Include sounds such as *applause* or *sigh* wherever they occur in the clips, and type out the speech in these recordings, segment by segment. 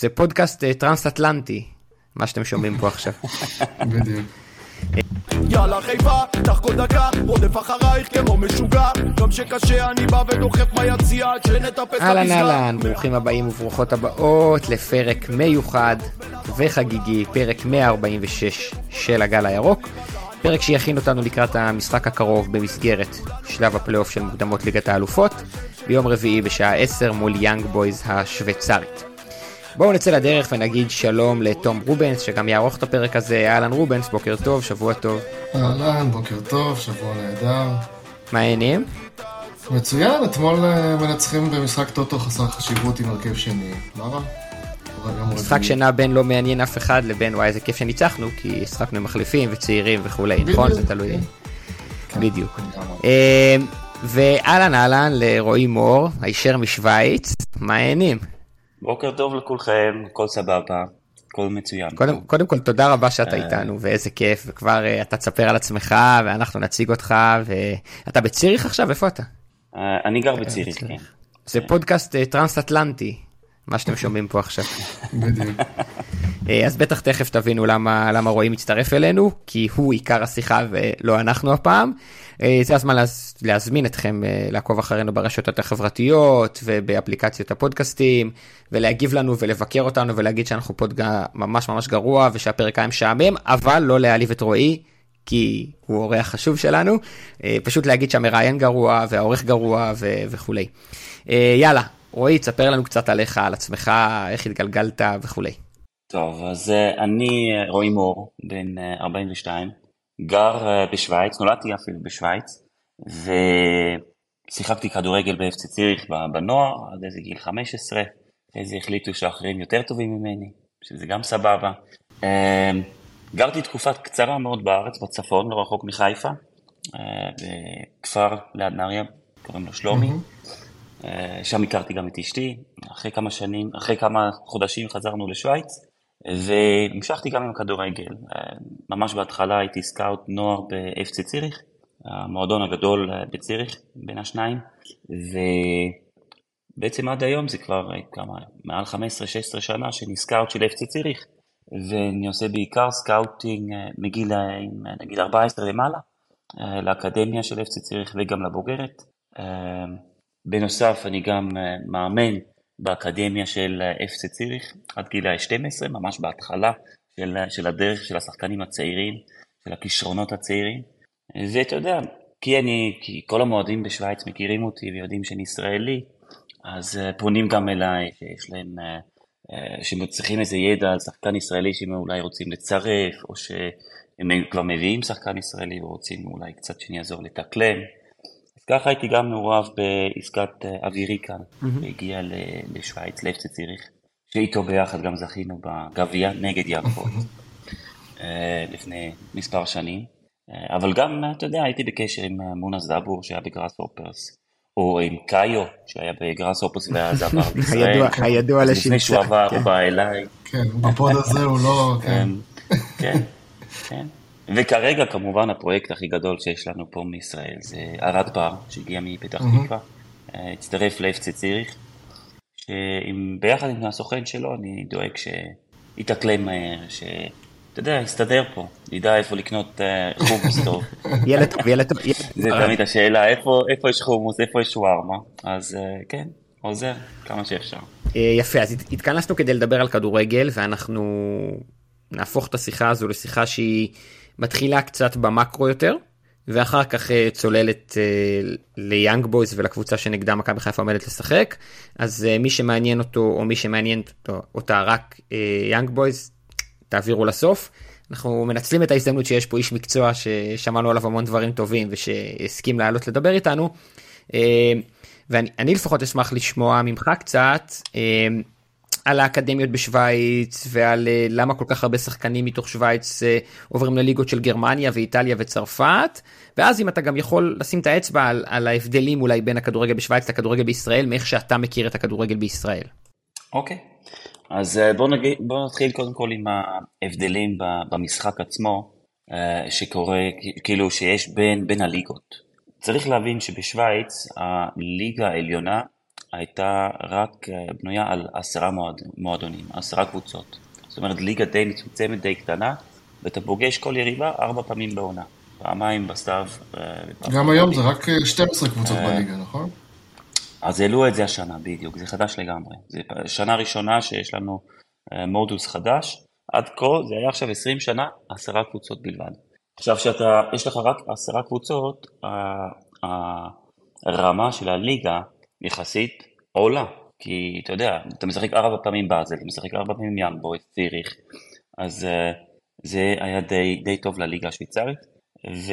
זה פודקאסט טרנס-אטלנטי, מה שאתם שומעים פה עכשיו. בדיוק. יאללה חיפה, קח כל דקה, רודף אחרייך כמו משוגע גם שקשה אני בא ודוחף ביציע עד שנטפס אהלן אהלן, ברוכים הבאים וברוכות הבאות לפרק מיוחד וחגיגי, פרק 146 של הגל הירוק. פרק שיכין אותנו לקראת המשחק הקרוב במסגרת שלב הפלייאוף של מוקדמות ליגת האלופות, ביום רביעי בשעה 10 מול יאנג בויז השוויצרית. בואו נצא לדרך ונגיד שלום לתום רובנס שגם יערוך את הפרק הזה, אהלן רובנס, בוקר טוב, שבוע טוב. אהלן, בוקר טוב, שבוע נהדר. מה העניינים? מצוין, אתמול אה, מנצחים במשחק טוטו חסר חשיבות עם הרכב שני. מה רע? יום משחק. שנע בין לא מעניין אף אחד לבין וואי איזה כיף שניצחנו, כי שיחקנו עם מחליפים וצעירים וכולי, נכון? זה תלוי. כן. כן, בדיוק. אה, ואהלן אהלן לרועי מור, הישר משוויץ, מה העניינים? בוקר טוב לכולכם, הכל סבבה, הכל מצוין. קודם, קודם כל תודה רבה שאתה אה. איתנו ואיזה כיף וכבר אה, אתה תספר על עצמך ואנחנו נציג אותך ואתה בציריך עכשיו איפה אתה? אה, אני גר בציריך, כן. זה פודקאסט אה, טרנס-אטלנטי מה שאתם *laughs* שומעים פה עכשיו. בדיוק. אז בטח תכף תבינו למה למה רועי מצטרף אלינו כי הוא עיקר השיחה ולא אנחנו הפעם. אה, זה הזמן להז, להזמין אתכם אה, לעקוב אחרינו ברשתות החברתיות ובאפליקציות הפודקאסטים ולהגיב לנו ולבקר אותנו ולהגיד שאנחנו פודקאסט ממש ממש גרוע ושהפרק היה משעמם אבל לא להעליב את רועי. כי הוא אורח חשוב שלנו, אה, פשוט להגיד שהמראיין גרוע והעורך גרוע ו- וכולי. יאללה, רועי, תספר לנו קצת עליך, על עצמך, איך התגלגלת וכולי. טוב, אז אני רועי מור, בן אה, 42, גר אה, בשוויץ, נולדתי אפילו בשוויץ, ושיחקתי כדורגל ב-FC ציריך בנוער עד איזה גיל 15, אחרי זה החליטו שאחרים יותר טובים ממני, שזה גם סבבה. אה, גרתי תקופה קצרה מאוד בארץ, בצפון, לא רחוק מחיפה, אה, בכפר ליד נהריה, קוראים לו שלומי. שם הכרתי גם את אשתי, אחרי כמה שנים, אחרי כמה חודשים חזרנו לשוויץ, והמשכתי גם עם הכדורגל. אה, ממש בהתחלה הייתי סקאוט נוער ב-FC ציריך, המועדון הגדול אה, בציריך, בין השניים, ובעצם עד היום זה כבר אה, כמה, מעל 15-16 שנה שאני סקאוט של FC ציריך, ואני עושה בעיקר סקאוטינג מגיל נגיד 14 למעלה, לאקדמיה של FC ציריך וגם לבוגרת. בנוסף, אני גם מאמן באקדמיה של אה, FC ציריך עד גיל ה-12, ממש בהתחלה של, אה, של הדרך של השחקנים הצעירים, של הכישרונות הצעירים. ואתה יודע, כי אני, כי כל המועדים בשוויץ מכירים אותי ויודעים שאני ישראלי, אז אה, פונים גם אליי, שיש להם, צריכים איזה ידע על שחקן ישראלי שהם אולי רוצים לצרף, או שהם כבר מביאים שחקן ישראלי ורוצים אולי קצת שאני אעזור לתקלם. ככה הייתי גם מעורב בעסקת אה, אווירי כאן, והגיע ל- לשוויץ, לאפצה ציריך, שאיתו ביחד גם זכינו בגביע נגד יעקב אה, לפני מספר שנים. אה, אבל גם, אה, אתה יודע, הייתי בקשר עם אה, מונס דאבור שהיה בגראס הופרס, או עם קאיו שהיה בגראס הופרס ואז עבר לישראל. *laughs* הידוע- הידוע אז לפני שהוא לשמצה, עבר כן. הוא בא אליי. כן, בפוד הזה הוא לא... כן. כן, כן. וכרגע כמובן הפרויקט הכי גדול שיש לנו פה מישראל זה ארד בר שהגיע מפתח תקווה, אה, הצטרף לאפצי ציריך, שביחד עם הסוכן שלו אני דואג שיתאקלם מהר, שאתה יודע, יסתדר פה, ידע איפה לקנות אה, חומוס טוב. *laughs* ילד טוב, ילד טוב. זה תמיד השאלה, איפה יש חומוס, איפה יש שווארמה, אז אה, כן, עוזר כמה שאפשר. יפה, אז הת- התכנסנו כדי לדבר על כדורגל ואנחנו נהפוך את השיחה הזו לשיחה שהיא מתחילה קצת במקרו יותר. ואחר כך אה, צוללת אה, ליאנג בויז ולקבוצה שנגדה מכבי חיפה עומדת לשחק אז אה, מי שמעניין אותו או מי שמעניין אותה רק יאנג בויז תעבירו לסוף. אנחנו מנצלים את ההזדמנות שיש פה איש מקצוע ששמענו עליו המון דברים טובים ושהסכים לעלות לדבר איתנו. ואני אני לפחות אשמח לשמוע ממך קצת על האקדמיות בשוויץ ועל אה, למה כל כך הרבה שחקנים מתוך שוויץ אה, עוברים לליגות של גרמניה ואיטליה וצרפת ואז אם אתה גם יכול לשים את האצבע על, על ההבדלים אולי בין הכדורגל בשוויץ לכדורגל בישראל מאיך שאתה מכיר את הכדורגל בישראל. אוקיי, אז אה, בוא, נגיד, בוא נתחיל קודם כל עם ההבדלים במשחק עצמו, שקורה, כאילו שיש בין, בין הליגות. צריך להבין שבשוויץ הליגה העליונה הייתה רק אה, בנויה על עשרה מועד, מועדונים, עשרה קבוצות. זאת אומרת, ליגה די מצומצמת, די קטנה, ואתה פוגש כל יריבה ארבע פעמים בעונה. פעמיים בסתיו. אה, גם היום זה רק 12 קבוצות בליגה, נכון? אז העלו את זה השנה, בדיוק, זה חדש לגמרי. זו שנה ראשונה שיש לנו מודוס חדש. עד כה, זה היה עכשיו 20 שנה, עשרה קבוצות בלבד. עכשיו, כשאתה, יש לך רק עשרה קבוצות, הרמה של הליגה יחסית עולה. כי אתה יודע, אתה משחק ארבע פעמים באזל, אתה משחק ארבע פעמים יאנבויס, ציריך, אז uh, זה היה די, די טוב לליגה השוויצרית, ו,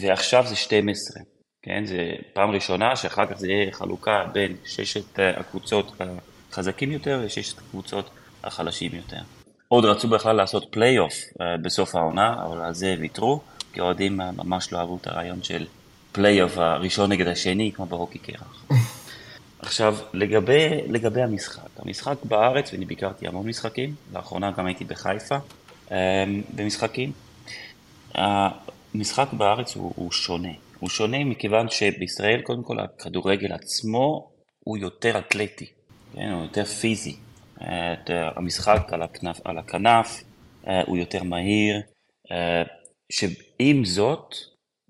ועכשיו זה 12, כן? זה פעם ראשונה שאחר כך זה יהיה חלוקה בין ששת uh, הקבוצות החזקים יותר וששת הקבוצות החלשים יותר. עוד רצו בכלל לעשות פלייאוף uh, בסוף העונה, אבל על זה ויתרו, כי אוהדים ממש לא אהבו את הרעיון של פלייאוף הראשון נגד השני, כמו בהוקי קרח. *laughs* עכשיו, לגבי, לגבי המשחק, המשחק בארץ, ואני ביקרתי המון משחקים, לאחרונה גם הייתי בחיפה um, במשחקים, המשחק בארץ הוא, הוא שונה. הוא שונה מכיוון שבישראל, קודם כל, הכדורגל עצמו הוא יותר אתלטי, כן? הוא יותר פיזי. את המשחק על הכנף, על הכנף אה, הוא יותר מהיר, אה, שעם זאת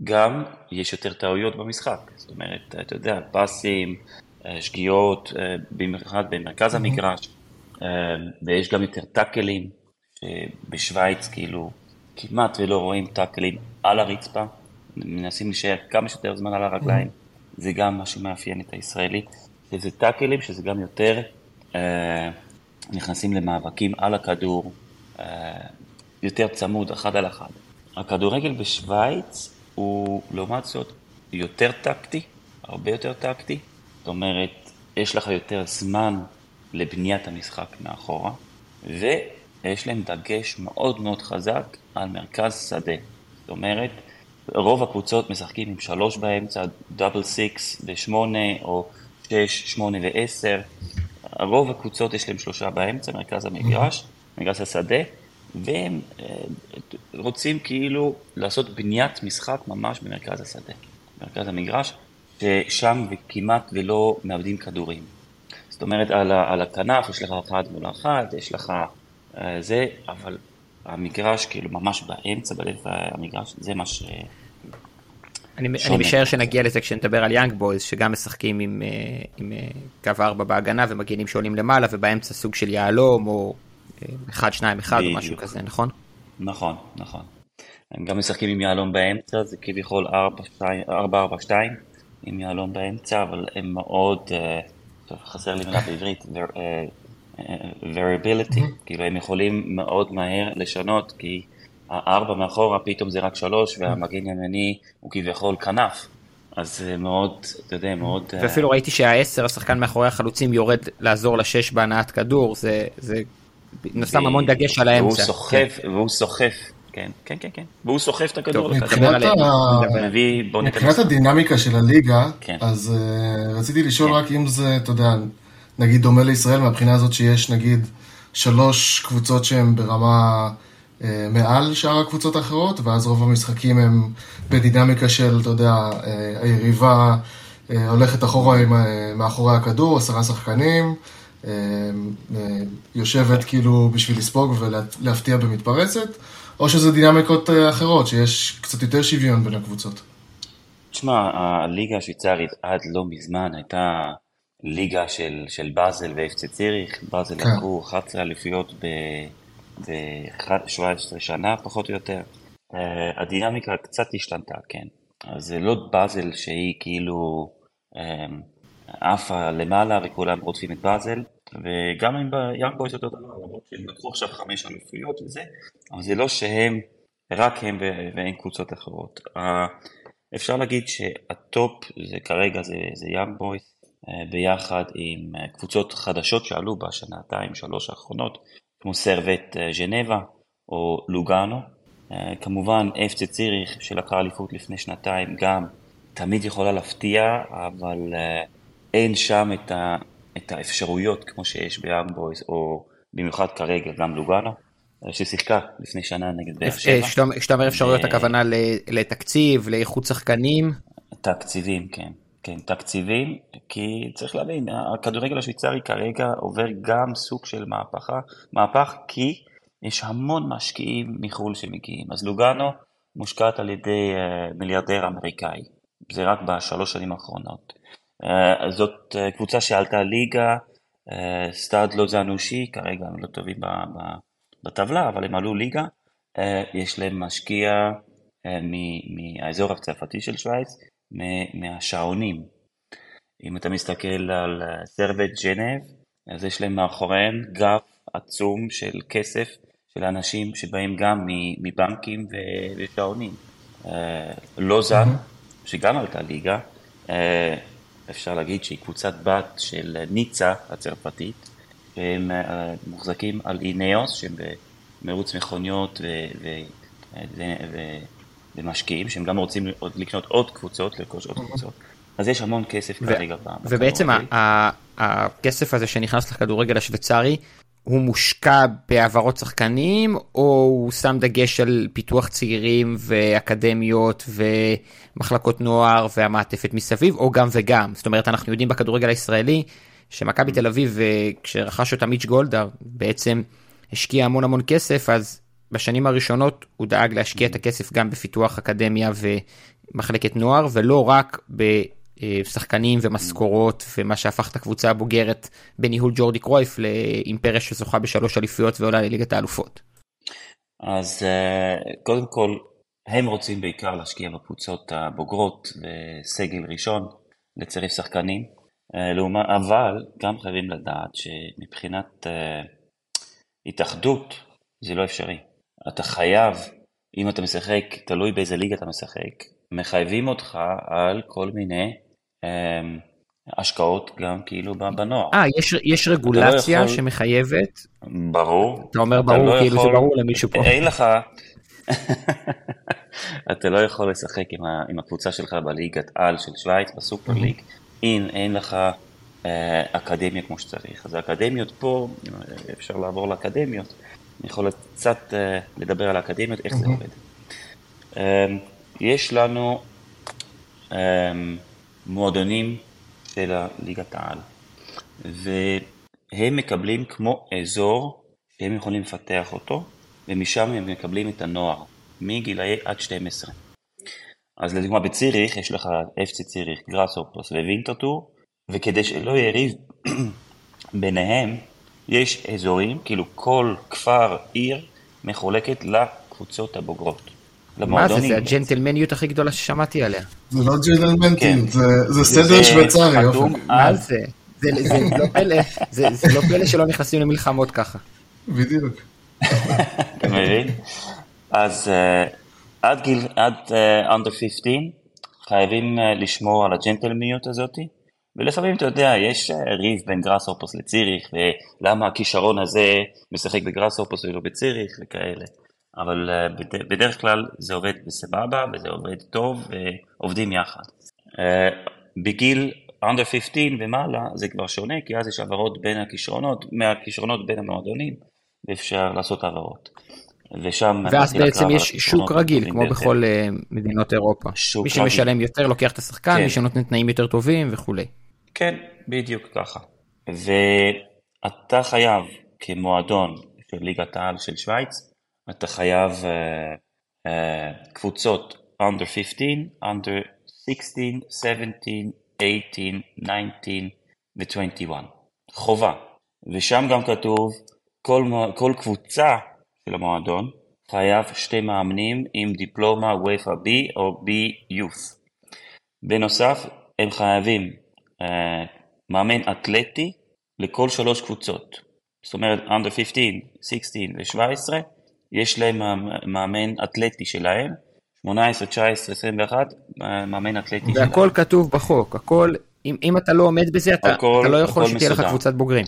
גם יש יותר טעויות במשחק, זאת אומרת, אתה יודע, פסים, אה, שגיאות, במיוחד במרכז המגרש, ויש גם יותר טאקלים, שבשוויץ כאילו כמעט ולא רואים טאקלים על הרצפה, מנסים להישאר כמה שיותר זמן על הרגליים, זה גם מה שמאפיין את הישראלי, שזה טאקלים שזה גם יותר נכנסים למאבקים על הכדור אה, יותר צמוד, אחד על אחד. הכדורגל בשוויץ הוא לעומת זאת יותר טקטי, הרבה יותר טקטי. זאת אומרת, יש לך יותר זמן לבניית המשחק מאחורה, ויש להם דגש מאוד מאוד חזק על מרכז שדה. זאת אומרת, רוב הקבוצות משחקים עם שלוש באמצע, דאבל סיקס ושמונה, או שש, שמונה ועשר. רוב הקבוצות יש להם שלושה באמצע, מרכז המגרש, מרכז השדה, והם אה, רוצים כאילו לעשות בניית משחק ממש במרכז השדה, מרכז המגרש, ששם כמעט ולא מאבדים כדורים. זאת אומרת, על, על הכנף יש לך אחד מול אחד, יש לך אה, זה, אבל המגרש כאילו ממש באמצע, בלב המגרש, זה מה ש... אני, אני משער שנגיע לזה כשנדבר על יאנג בויז שגם משחקים עם, אה, עם קו 4 בהגנה ומגנים שעולים למעלה ובאמצע סוג של יהלום או 1 2 1 או משהו כזה נכון? נכון נכון. הם גם משחקים עם יהלום באמצע זה כביכול 4 4 2 עם יהלום באמצע אבל הם מאוד uh, חסר לי מילה *laughs* בעברית variability כאילו הם יכולים מאוד מהר לשנות כי הארבע מאחורה פתאום זה רק שלוש, והמגן ימני הוא כביכול כנף. אז זה מאוד, אתה יודע, מאוד... אה, ואפילו ראיתי שהעשר, השחקן מאחורי החלוצים, יורד לעזור לשש בהנעת כדור, זה, זה שם המון דגש על האמצע. והוא סוחף, כן. והוא סוחף, כן, כן, כן, כן. והוא סוחף את הכדור. מבחינת הדינמיקה של הליגה, כן. אז uh, רציתי לשאול כן. רק אם זה, אתה יודע, נגיד דומה לישראל מהבחינה הזאת שיש נגיד שלוש קבוצות שהן ברמה... אה, מעל שאר הקבוצות האחרות, ואז רוב המשחקים הם בדינמיקה של, אתה יודע, אה, היריבה אה, הולכת אחורה עם, מאחורי הכדור, עשרה שחקנים, יושבת כאילו בשביל לספוג ולהפתיע במתפרצת, או שזה דינמיקות אחרות, שיש קצת יותר שוויון בין הקבוצות. תשמע, הליגה השוויצרית עד לא מזמן הייתה ליגה של, של באזל ואפצה ציריך, באזל כן. לקחו 11 אליפויות ב... ו-17 שנה פחות או יותר. אה, הדינמיקה קצת השתנתה, כן. אז זה לא באזל שהיא כאילו אה, עפה למעלה וכולם רודפים את באזל, וגם אם ביאנג בויז אותו דבר, למרות שהם לקחו עכשיו חמש אלופיות וזה, אבל זה לא שהם, רק הם ואין קבוצות אחרות. אפשר להגיד שהטופ זה כרגע זה, זה יאנג בויז, אה, ביחד עם קבוצות חדשות שעלו בשנתיים שלוש האחרונות, כמו סרווט אה, ז'נבה או לוגאנו. אה, כמובן FC ציריך שלקחה אליפות לפני שנתיים גם תמיד יכולה להפתיע, אבל אה, אין שם את, ה, את האפשרויות כמו שיש ביאנג בויז או במיוחד כרגע גם לוגאנו. ששיחקה לפני שנה נגד באר שבע. כשאתה אומר אפשרויות הכוונה לתקציב, לאיכות שחקנים? תקציבים, כן. כן, תקציבים, כי צריך להבין, הכדורגל השוויצרי כרגע עובר גם סוג של מהפכה, מהפך כי יש המון משקיעים מחו"ל שמגיעים. אז לוגאנו מושקעת על ידי מיליארדר אמריקאי, זה רק בשלוש שנים האחרונות. Uh, זאת uh, קבוצה שעלתה ליגה, uh, סטאד לא זנושי, כרגע הם לא טובים בטבלה, אבל הם עלו ליגה. יש להם משקיע מהאזור הצרפתי של שווייץ, מהשעונים. אם אתה מסתכל על סרבט ג'נב, אז יש להם מאחוריהם גב עצום של כסף של אנשים שבאים גם מבנקים ושעונים. אה, לוזן, שגם עלתה ליגה, אה, אפשר להגיד שהיא קבוצת בת של ניצה הצרפתית, והם אה, מוחזקים על אינאוס, שהם במרוץ מכוניות ומשקיעים, שהם גם רוצים לקנות עוד קבוצות, לרכוש עוד קבוצות. אז יש המון כסף כרגע. ובעצם הכסף הזה שנכנס לכדורגל השוויצרי, הוא מושקע בהעברות שחקנים, או הוא שם דגש על פיתוח צעירים ואקדמיות ומחלקות נוער והמעטפת מסביב, או גם וגם. זאת אומרת, אנחנו יודעים בכדורגל הישראלי, שמכבי תל אביב, כשרכש אותה מיץ' גולדהר, בעצם השקיע המון המון כסף, אז בשנים הראשונות הוא דאג להשקיע את הכסף גם בפיתוח אקדמיה ומחלקת נוער, ולא רק ב... אה, שחקנים ומשכורות ומה שהפך את הקבוצה הבוגרת בניהול ג'ורדי קרויף לאימפריה שזוכה בשלוש אליפויות ועולה לליגת האלופות. אז אה, קודם כל הם רוצים בעיקר להשקיע בקבוצות הבוגרות וסגל ראשון לצירף שחקנים, אה, אבל גם חייבים לדעת שמבחינת התאחדות זה לא אפשרי. אתה חייב, אם אתה משחק, תלוי באיזה ליגה אתה משחק, מחייבים אותך על כל מיני השקעות גם כאילו בנוער. אה, יש, יש רגולציה לא יכול... שמחייבת? ברור. אתה אומר ברור, לא כאילו יכול... זה ברור למישהו פה. אין לך, *laughs* אתה לא יכול לשחק עם, ה... עם הקבוצה שלך בליגת על של שווייץ, בסופר ליג, אם אין לך אה, אקדמיה כמו שצריך. אז האקדמיות פה, אפשר לעבור לאקדמיות, אני יכול קצת אה, לדבר על האקדמיות, איך זה עובד. אה, יש לנו... אה, מועדונים של ליגת העל. והם מקבלים כמו אזור שהם יכולים לפתח אותו, ומשם הם מקבלים את הנוער, מגילאי עד 12. אז לדוגמה בציריך יש לך אפצי ציריך, גראסופוס ווינטרטור, וכדי שלא יהיה ריב *clears throat* ביניהם, יש אזורים, כאילו כל כפר, עיר, מחולקת לקבוצות הבוגרות. מה זה, זה הג'נטלמניות הכי גדולה ששמעתי עליה. זה לא ג'נטלמנטיות, כן. זה סדר שוויצרי. מה זה? זה לא פלא, זה לא פלא שלא נכנסים למלחמות ככה. בדיוק. *laughs* אתה מבין? אז אה, עד גיל, עד אנדר uh, 15, חייבים uh, לשמור על הג'נטלמיות הזאת, ולפעמים אתה יודע, יש ריב בין גראסהופוס לציריך, ולמה הכישרון הזה משחק בגראסהופוס ולא בציריך וכאלה. אבל אה, בדרך כלל זה עובד בסבבה וזה עובד טוב ועובדים יחד. אה, בגיל under 15 ומעלה זה כבר שונה כי אז יש העברות בין הכישרונות, מהכישרונות בין המועדונים ואפשר לעשות העברות. ושם... ואז בעצם יש שוק רגיל כמו ביותר. בכל אה, מדינות אירופה. מי שמשלם רגיל. יותר לוקח את השחקן, כן. מי שנותן תנאים יותר טובים וכולי. כן, בדיוק ככה. ואתה חייב כמועדון של ליגת העל של שווייץ אתה חייב uh, uh, קבוצות under 15, under 16, 17, 18, 19 ו-21. חובה. ושם גם כתוב כל, כל קבוצה של המועדון חייב שתי מאמנים עם דיפלומה ופא B או B-Youth. בנוסף, הם חייבים uh, מאמן אתלטי לכל שלוש קבוצות. זאת אומרת, under 15, 16 ו-17 יש להם מאמן אתלטי שלהם, 18, 19, 21, מאמן אתלטי שלהם. והכל כתוב בחוק, הכל, אם, אם אתה לא עומד בזה, אתה, הכל, אתה לא יכול שתהיה לך קבוצת בוגרים.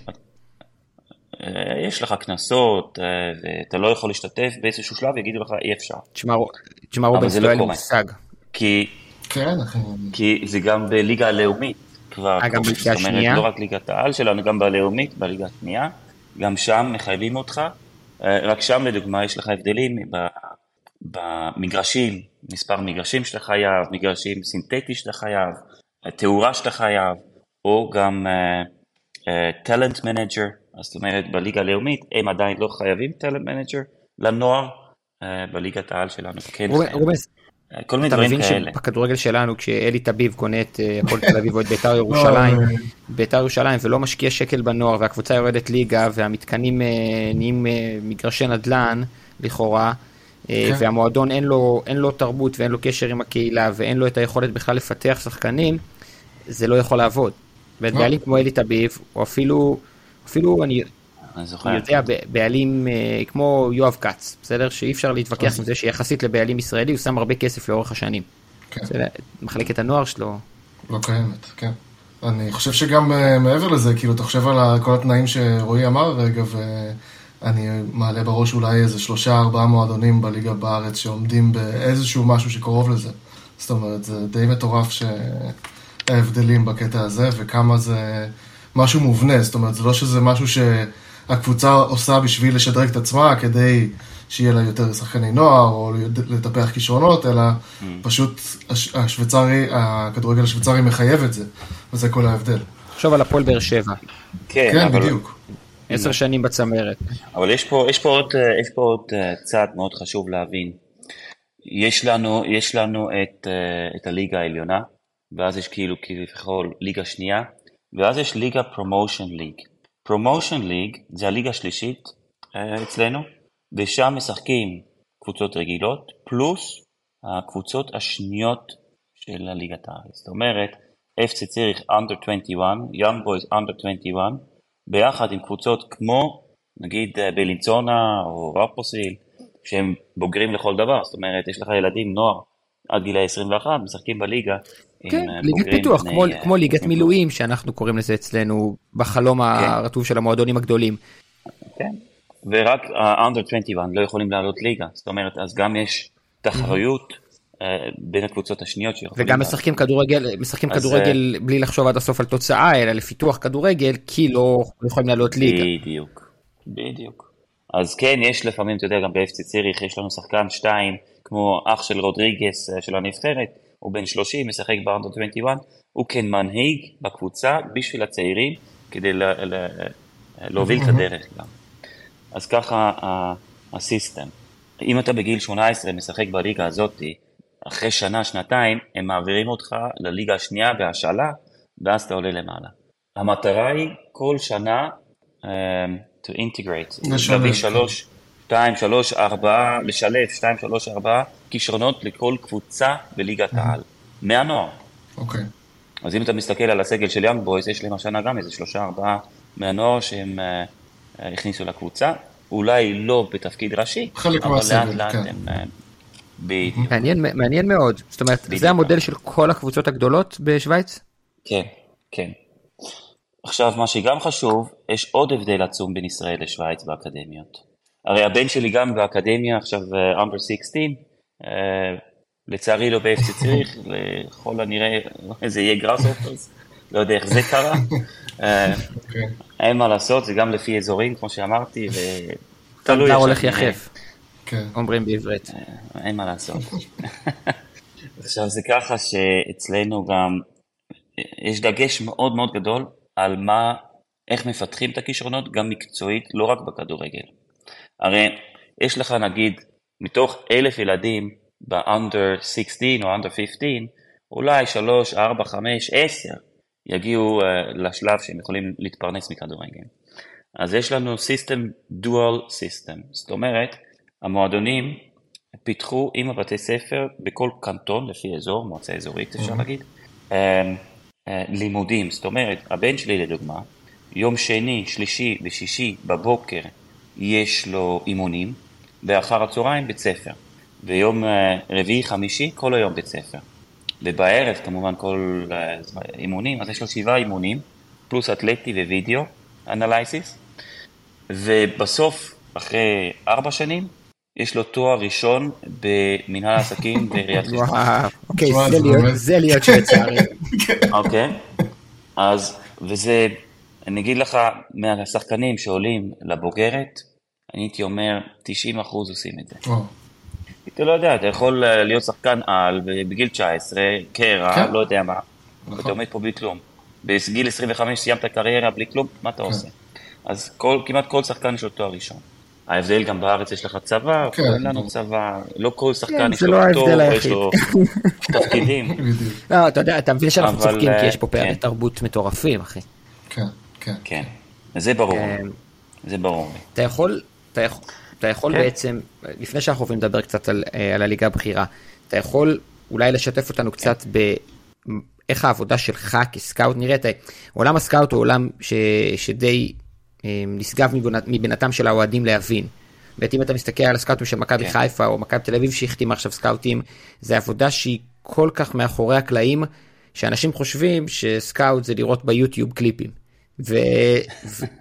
אה, יש לך קנסות, אה, ואתה לא יכול להשתתף, באיזשהו שלב יגידו לך אי אפשר. תשמע רובן, זה לא היה לי מושג. כי, כן, כי זה גם בליגה הלאומית כבר. אה, גם בליגה השנייה? לא רק ליגת העל שלנו, גם בלאומית, בליגה השנייה. גם שם מחייבים אותך רק שם לדוגמה יש לך הבדלים במגרשים, מספר מגרשים שאתה חייב, מגרשים סינתטי שאתה חייב, תאורה שאתה חייב, או גם talent uh, manager, uh, זאת אומרת בליגה הלאומית הם עדיין לא חייבים talent manager לנוער, uh, בליגת העל שלנו כן חייבים. כל מיני דברים כאלה. אתה מבין שבכדורגל שלנו כשאלי טביב קונה את הפועל *laughs* תל אביב או את בית"ר ירושלים, בית"ר ירושלים ולא משקיע שקל בנוער והקבוצה יורדת ליגה והמתקנים נהיים מגרשי נדל"ן לכאורה. כן. והמועדון אין לו, אין לו תרבות ואין לו קשר עם הקהילה ואין לו את היכולת בכלל לפתח שחקנים, זה לא יכול לעבוד. ואת בעלים כמו אלי טביב, או אפילו, אפילו אני, אני יודע, בעלים uh, כמו יואב כץ, בסדר? שאי אפשר להתווכח עם זה שיחסית לבעלים ישראלי הוא שם הרבה כסף לאורך השנים. כן. מחלקת הנוער שלו. לא קיימת, כן. אני חושב שגם uh, מעבר לזה, כאילו, אתה חושב על כל התנאים שרועי אמר רגע, ואני מעלה בראש אולי איזה שלושה ארבעה מועדונים בליגה בארץ שעומדים באיזשהו משהו שקרוב לזה. זאת אומרת, זה די מטורף ש... ההבדלים בקטע הזה, וכמה זה משהו מובנה, זאת אומרת, זה לא שזה משהו שהקבוצה עושה בשביל לשדרג את עצמה כדי שיהיה לה יותר שחקני נוער, או לטפח כישרונות, אלא mm. פשוט השוויצרי, הכדורגל השוויצרי מחייב את זה, וזה כל ההבדל. תחשוב על הפועל באר שבע. כן, כן אבל... בדיוק. עשר שנים בצמרת. אבל יש פה, יש פה, עוד, יש פה עוד אה, צעד מאוד חשוב להבין. יש לנו, יש לנו את, אה, את הליגה העליונה, ואז יש כאילו כביכול ליגה שנייה, ואז יש ליגה promotion league. promotion league זה הליגה השלישית אה, אצלנו, ושם משחקים קבוצות רגילות, פלוס הקבוצות השניות של הליגת הארץ. זאת אומרת, FC ציריך under 21, young boys under 21, ביחד עם קבוצות כמו נגיד אה, בלינצונה או רפוסיל, שהם בוגרים לכל דבר, זאת אומרת, יש לך ילדים, נוער, עד גילי 21, משחקים בליגה כן, אה, ליגת פיתוח, כמו, כמו ליגת מילואים שאנחנו קוראים לזה אצלנו בחלום כן. הרטוב של המועדונים הגדולים. כן, ורק ה-under 21 לא יכולים לעלות ליגה, זאת אומרת, אז גם יש תחרויות uh, בין הקבוצות השניות שיכולים... וגם משחקים כדורגל, משחקים אז, כדורגל בלי לחשוב עד הסוף על תוצאה, אלא לפיתוח כדורגל, כי לא יכולים לעלות ליגה. בדיוק, בדיוק. אז כן, יש לפעמים, אתה יודע, גם ב-FC ציריך יש לנו שחקן שתיים, כמו אח של רודריגס של הנבחרת, הוא בן 30, משחק באנדר 21, הוא כן מנהיג בקבוצה בשביל הצעירים, כדי לה, לה, להוביל את הדרך גם. אז ככה ה system. אם אתה בגיל 18 משחק בליגה הזאת, אחרי שנה, שנתיים, הם מעבירים אותך לליגה השנייה בהשאלה, ואז אתה עולה למעלה. המטרה היא כל שנה um, to integrate, להביא שלוש, שתיים, שלוש, ארבעה, לשלב שתיים, שלוש, ארבעה כישרונות לכל קבוצה בליגת העל, מהנוער. אוקיי. אז אם אתה מסתכל על הסגל של יאנג בויז, יש להם השנה גם איזה שלושה, ארבעה מהנוער שהם uh, הכניסו לקבוצה, אולי לא בתפקיד ראשי, חלק אבל לאט לאט כן. הם... Uh, בדיוק. מעניין, מעניין מאוד, זאת אומרת, בדיוק. זה המודל של כל הקבוצות הגדולות בשוויץ? כן, כן. עכשיו, מה שגם חשוב, יש עוד הבדל עצום בין ישראל לשוויץ באקדמיות. הרי הבן שלי גם באקדמיה עכשיו אמבר uh, 16, uh, לצערי לא באפסי צריך, *laughs* לכל הנראה זה יהיה גראס אופרס, לא יודע איך זה קרה. uh, okay. אין מה לעשות, זה גם לפי אזורים כמו שאמרתי, ותלוי. אתה הולך יחף, כן. אומרים בעברית. אין מה לעשות. *laughs* עכשיו זה ככה שאצלנו גם יש דגש מאוד מאוד גדול על מה, איך מפתחים את הכישרונות, גם מקצועית, לא רק בכדורגל. הרי יש לך נגיד מתוך אלף ילדים ב-under 16 או under 15, אולי 3, 4, 5, 10 יגיעו uh, לשלב שהם יכולים להתפרנס מכדורגל. אז יש לנו system dual system, זאת אומרת המועדונים פיתחו עם הבתי ספר בכל קנטון לפי אזור, מועצה אזורית אפשר להגיד, uh, uh, לימודים, זאת אומרת הבן שלי לדוגמה, יום שני, שלישי ושישי בבוקר יש לו אימונים, ואחר הצהריים בית ספר. ויום אה, רביעי חמישי כל היום בית ספר. ובערב כמובן כל אה, אימונים, אז יש לו שבעה אימונים, פלוס אתלטי ווידאו אנליסיס, ובסוף, אחרי ארבע שנים, יש לו תואר ראשון במנהל העסקים *laughs* בעיריית חיפה. וואו, אוקיי, זה להיות שוויצרי. *laughs* אוקיי, אז, וזה אני אגיד לך, מהשחקנים שעולים לבוגרת, אני הייתי אומר, 90% עושים את זה. אתה לא יודע, אתה יכול להיות שחקן על בגיל 19, קרע, כן. לא יודע מה, נכון. ואתה עומד פה בלי כלום. בגיל 25 סיימת קריירה בלי כלום, מה אתה כן. עושה? אז כל, כמעט כל שחקן יש לו תואר ראשון. ההבדל גם בארץ יש לך צבא, כן, אין לנו צבא, לא כל שחקן כן, יש לו לא פטור, יש לו תפקידים. *laughs* לא, אתה יודע, אתה מבין שאנחנו צוחקים כי יש פה פערי כן. תרבות מטורפים, אחי. כן, כן. כן, זה ברור, זה ברור. אתה יכול, אתה יכול בעצם, לפני שאנחנו עוברים לדבר קצת על, אה, על הליגה הבכירה, אתה יכול אולי לשתף אותנו קצת באיך העבודה שלך כסקאוט נראית. עולם הסקאוט הוא עולם ש, שדי אמ, נשגב מבינתם של האוהדים להבין. ואם אתה מסתכל על הסקאוטים של מכבי כן. חיפה או מכבי תל אביב שהחתימה עכשיו סקאוטים, זה עבודה שהיא כל כך מאחורי הקלעים, שאנשים חושבים שסקאוט זה לראות ביוטיוב קליפים.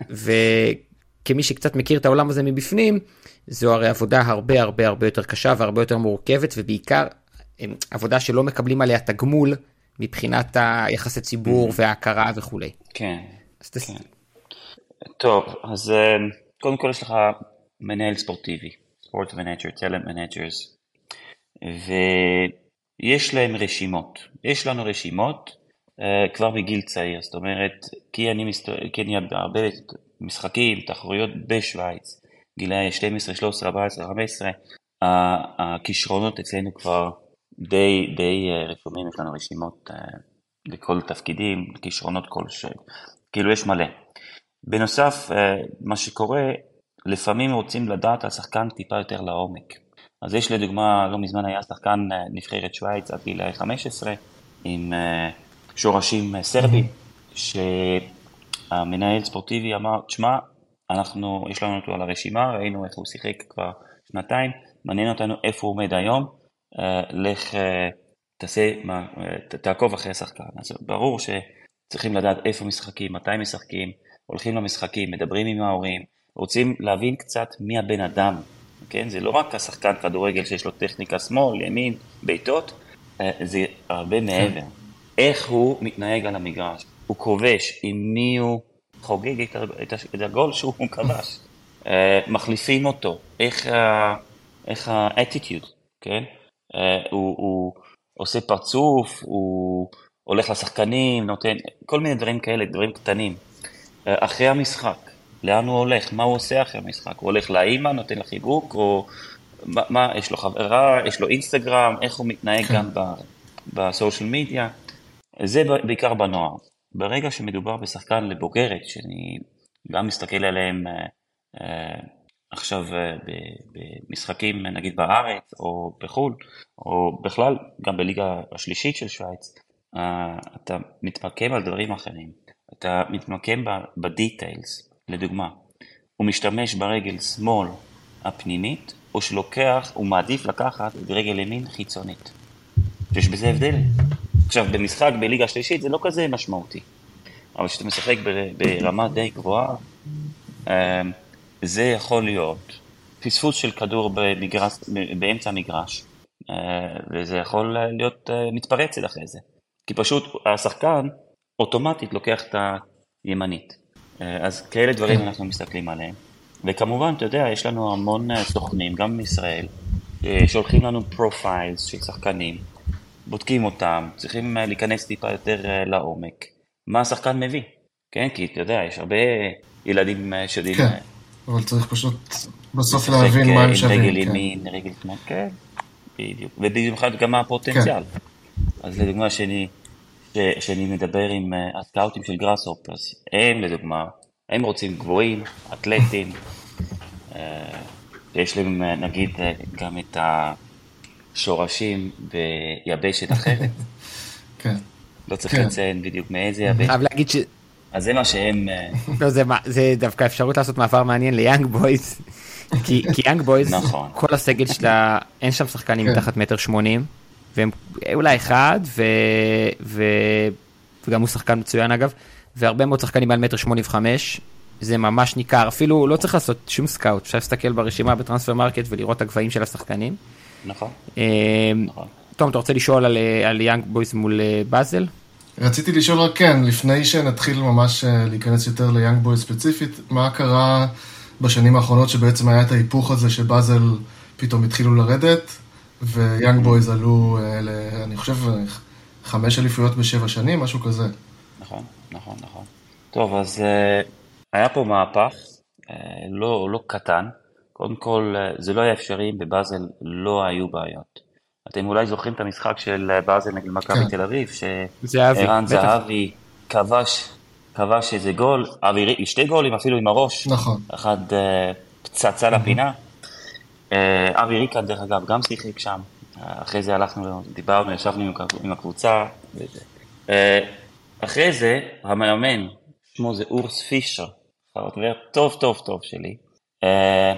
וכמי שקצת מכיר את העולם הזה מבפנים, זו הרי עבודה הרבה הרבה הרבה יותר קשה והרבה יותר מורכבת, ובעיקר עבודה שלא מקבלים עליה תגמול מבחינת היחסי ציבור mm-hmm. וההכרה וכולי. כן. כן. טוב, אז אה, קודם כל יש לך מנהל ספורטיבי, sport manager, talent managers, ויש להם רשימות. יש לנו רשימות כבר מגיל צעיר, זאת אומרת, כי אני, מסת... כי אני הרבה משחקים, תחרויות בשוויץ, גילאי 12, 13, 14, 15, הכישרונות אצלנו כבר די, די אה, רשומים, יש לנו רשימות uh, לכל תפקידים, כישרונות כלשהם, כאילו יש מלא. בנוסף, אה, מה שקורה, לפעמים רוצים לדעת על שחקן טיפה יותר לעומק. אז יש לדוגמה, לא מזמן היה שחקן אה, נבחרת שווייץ עד גיל 15 עם אה, שורשים סרבים, שהמנהל ספורטיבי אמר, תשמע, אנחנו, יש לנו אותו על הרשימה, ראינו איך הוא שיחק כבר שנתיים, מעניין אותנו איפה הוא עומד היום, לך תעשה, תעקוב אחרי השחקן. אז ברור שצריכים לדעת איפה משחקים, מתי משחקים, הולכים למשחקים, מדברים עם ההורים, רוצים להבין קצת מי הבן אדם, כן? זה לא רק השחקן כדורגל שיש לו טכניקה שמאל, ימין, בעיטות, אה, זה הרבה מעבר. איך הוא מתנהג על המגרש, הוא כובש, עם מי הוא חוגג את, את, את הגול שהוא *laughs* כבש, אה, מחליפים אותו, איך, איך האטיטיוד, כן? אה, הוא, הוא עושה פרצוף, הוא הולך לשחקנים, נותן, כל מיני דברים כאלה, דברים קטנים. אחרי המשחק, לאן הוא הולך, מה הוא עושה אחרי המשחק, הוא הולך לאימא, נותן לה חיבוק, או מה, מה יש לו חברה, יש לו אינסטגרם, איך הוא מתנהג כן. גם בסושיאל מדיה, זה בעיקר בנוער. ברגע שמדובר בשחקן לבוגרת, שאני גם מסתכל עליהם אה, אה, עכשיו אה, במשחקים נגיד בארץ או בחו"ל, או בכלל גם בליגה השלישית של שווייץ, אה, אתה מתמקם על דברים אחרים. אתה מתמקם בדיטיילס, לדוגמה, הוא משתמש ברגל שמאל הפנימית, או שלוקח, הוא מעדיף לקחת ברגל ימין חיצונית. יש בזה הבדל. עכשיו, במשחק בליגה שלישית זה לא כזה משמעותי, אבל כשאתה משחק ברמה די גבוהה, אמ, זה יכול להיות פספוס של כדור במגרש, באמצע המגרש, אה, וזה יכול להיות אה, מתפרצת אחרי זה. כי פשוט השחקן אוטומטית לוקח את הימנית. אה, אז כאלה דברים כן. אנחנו מסתכלים עליהם. וכמובן, אתה יודע, יש לנו המון סוכנים, גם מישראל, שולחים לנו פרופיילס של שחקנים, בודקים אותם, צריכים להיכנס טיפה יותר לעומק. מה השחקן מביא, כן? כי אתה יודע, יש הרבה ילדים שיודעים... כן, אבל צריך פשוט בסוף להבין מה הם שווים. רגל כן. ימין, רגל שמאל, כן, בדיוק. ובמיוחד גם הפוטנציאל. כן. אז לדוגמה שאני... שאני מדבר עם אה, הסקאוטים של גראס אופרס, הם לדוגמה, הם רוצים גבוהים, אתלטים, אה, יש להם אה, נגיד גם את השורשים ביבשת אחרת. *laughs* כן. לא צריך כן. לציין בדיוק מאיזה יבשת. חייב להגיד ש... אז זה מה שהם... *laughs* לא, זה, זה דווקא אפשרות לעשות מעבר מעניין ליאנג בויז. *laughs* כי יאנג בויז, נכון. כל הסגל שלה, אין שם שחקנים כן. מתחת מטר שמונים. והם אולי אחד, ו... ו... וגם הוא שחקן מצוין אגב, והרבה מאוד שחקנים מעל מטר שמונים וחמש, זה ממש ניכר, אפילו לא צריך לעשות שום סקאוט, אפשר להסתכל ברשימה בטרנספר מרקט ולראות את הגבהים של השחקנים. נכון. נכון. תום, אתה רוצה לשאול על, על יאנג בויז מול אה, באזל? רציתי לשאול רק כן, לפני שנתחיל ממש אה, להיכנס יותר ליאנג בויז ספציפית, מה קרה בשנים האחרונות שבעצם היה את ההיפוך הזה שבאזל פתאום התחילו לרדת, ויאנג בויז עלו, אה, אני חושב, חמש אליפויות בשבע שנים, משהו כזה. נכון, נכון, נכון. טוב, אז אה, היה פה מהפך, אה, לא, לא קטן. קודם כל, אה, זה לא היה אפשרי, בבאזל לא היו בעיות. אתם אולי זוכרים את המשחק של באזל נגד מכבי כן. תל אביב, שערן זהבי כבש, כבש איזה גול, אווירי, שתי גולים אפילו עם הראש. נכון. אחד פצצה לפינה. אבי ריקן, דרך אגב, גם שיחק שם. אחרי זה הלכנו, דיברנו, ישבנו עם הקבוצה. אחרי זה, המאמן, שמו זה אורס פישר, חבר טוב טוב טוב שלי, אה,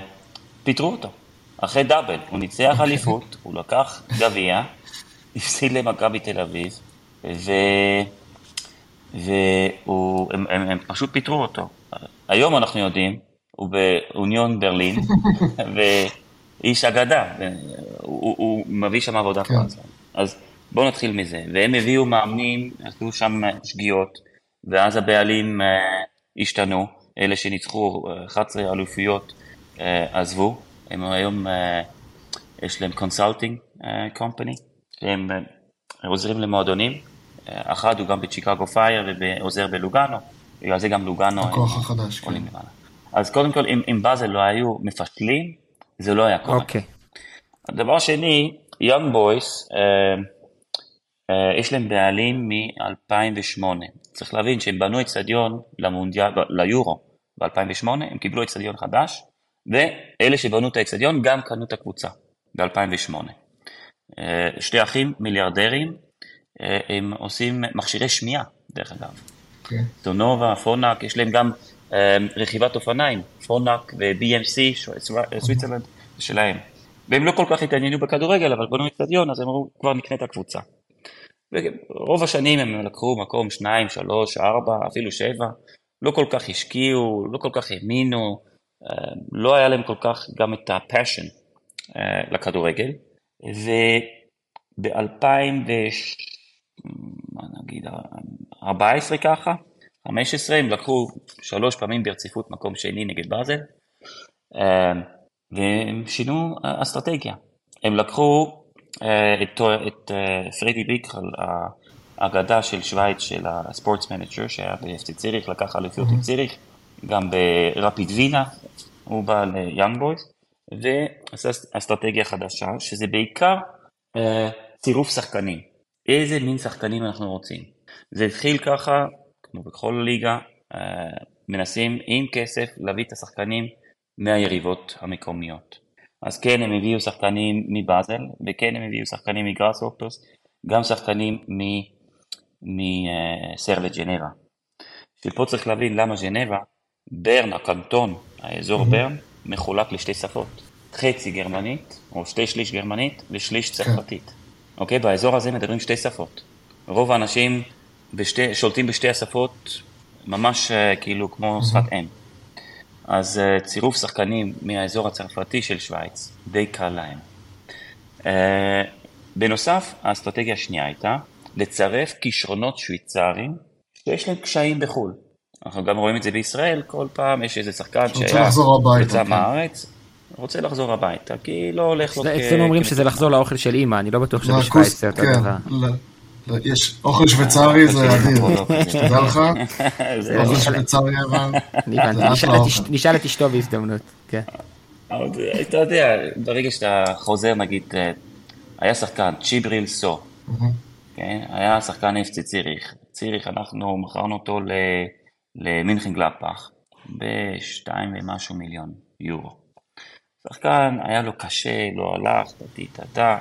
פיטרו אותו. אחרי דאבל, הוא ניצח אליפות, הוא לקח גביע, *laughs* הפסיד למכבי תל אביב, ו... והם הם, הם פשוט פיטרו אותו. היום אנחנו יודעים, הוא באוניון ברלין, *laughs* ואיש אגדה, הוא, הוא מביא שם עבודה כל הזמן. אז בואו נתחיל מזה. והם הביאו מאמנים, עשו שם שגיאות, ואז הבעלים uh, השתנו, אלה שניצחו 11 אה, אליפויות uh, עזבו, הם היום, uh, יש להם consulting company, הם uh, עוזרים למועדונים, uh, אחד הוא גם בצ'יקגו פייר ועוזר בלוגאנו, בגלל זה גם לוגאנו הכוח החדש, כן. למעלה. אז קודם כל, אם, אם באזל לא היו מפשלים, זה לא היה קורה. אוקיי. הדבר שני, יונג בויס, uh, אה, יש להם בעלים מ-2008. צריך להבין שהם בנו אצטדיון ליורו ב-2008, הם קיבלו אצטדיון חדש, ואלה שבנו את האצטדיון גם קנו את הקבוצה ב-2008. אה, שתי אחים מיליארדרים, אה, הם עושים מכשירי שמיעה, דרך אגב. Okay. אוקיי. Sonova, Phonak, יש להם גם רכיבת אופניים, Phonak ו-BMC, Switzerland, זה שלהם. והם לא כל כך התעניינו בכדורגל, אבל בנו אצטדיון, אז הם אמרו, כבר נקנה את הקבוצה. ורוב השנים הם לקחו מקום שניים, שלוש, ארבע, אפילו שבע, לא כל כך השקיעו, לא כל כך האמינו, אה, לא היה להם כל כך גם את ה passion אה, לכדורגל, וב-2000 מה נגיד, 14 ככה, 15 הם לקחו שלוש פעמים ברציפות מקום שני נגד באזל, אה, והם שינו אסטרטגיה. הם לקחו אה, את, את אה, פרדי ביקל, האגדה של שווייץ, של ה sports manager, שהיה ב FC ציריך, לקח אליפיות עם ציריך, גם ברפיד וינה, הוא בא ליאנג בויז, ועשה אסטרטגיה חדשה, שזה בעיקר אה, צירוף שחקנים. איזה מין שחקנים אנחנו רוצים. זה התחיל ככה, כמו בכל ליגה, מנסים עם כסף להביא את השחקנים מהיריבות המקומיות. אז כן, הם הביאו שחקנים מבאזל, וכן, הם הביאו שחקנים מגראס אופטוס, גם שחקנים מסר וג'נבה. שפה צריך להבין למה ג'נבה, ברן, הקנטון, האזור mm-hmm. ברן, מחולק לשתי שפות. חצי גרמנית, או שתי שליש גרמנית, ושליש כן. צרפתית. אוקיי? באזור הזה מדברים שתי שפות. רוב האנשים בשתי, שולטים בשתי השפות ממש אה, כאילו כמו mm-hmm. שפת אם. אז uh, צירוף שחקנים מהאזור הצרפתי של שווייץ, די קל להם. Uh, בנוסף, האסטרטגיה השנייה הייתה לצרף כישרונות שוויצריים שיש להם קשיים בחו"ל. אנחנו גם רואים את זה בישראל, כל פעם יש איזה שחקן שהיה יצא כן. מהארץ, רוצה לחזור הביתה, כי לא הולך לו... אצלנו אומרים שזה לחזור לאוכל של אימא, אני לא בטוח שבשוויץ זה אותו כן, דבר. יש אוכל שוויצרי זה אדיר, שתדע לך, *laughs* אוכל שוויצרי *laughs* אבל, נשאל את אשתו בהזדמנות, כן. אתה יודע, ברגע שאתה חוזר נגיד, אה, היה שחקן, צ'יבריל סו, כן? היה שחקן אפצי ציריך, ציריך אנחנו מכרנו אותו למינכן גלפח בשתיים ומשהו מיליון יורו. שחקן, היה לו קשה, לא הלך, תתי תתה,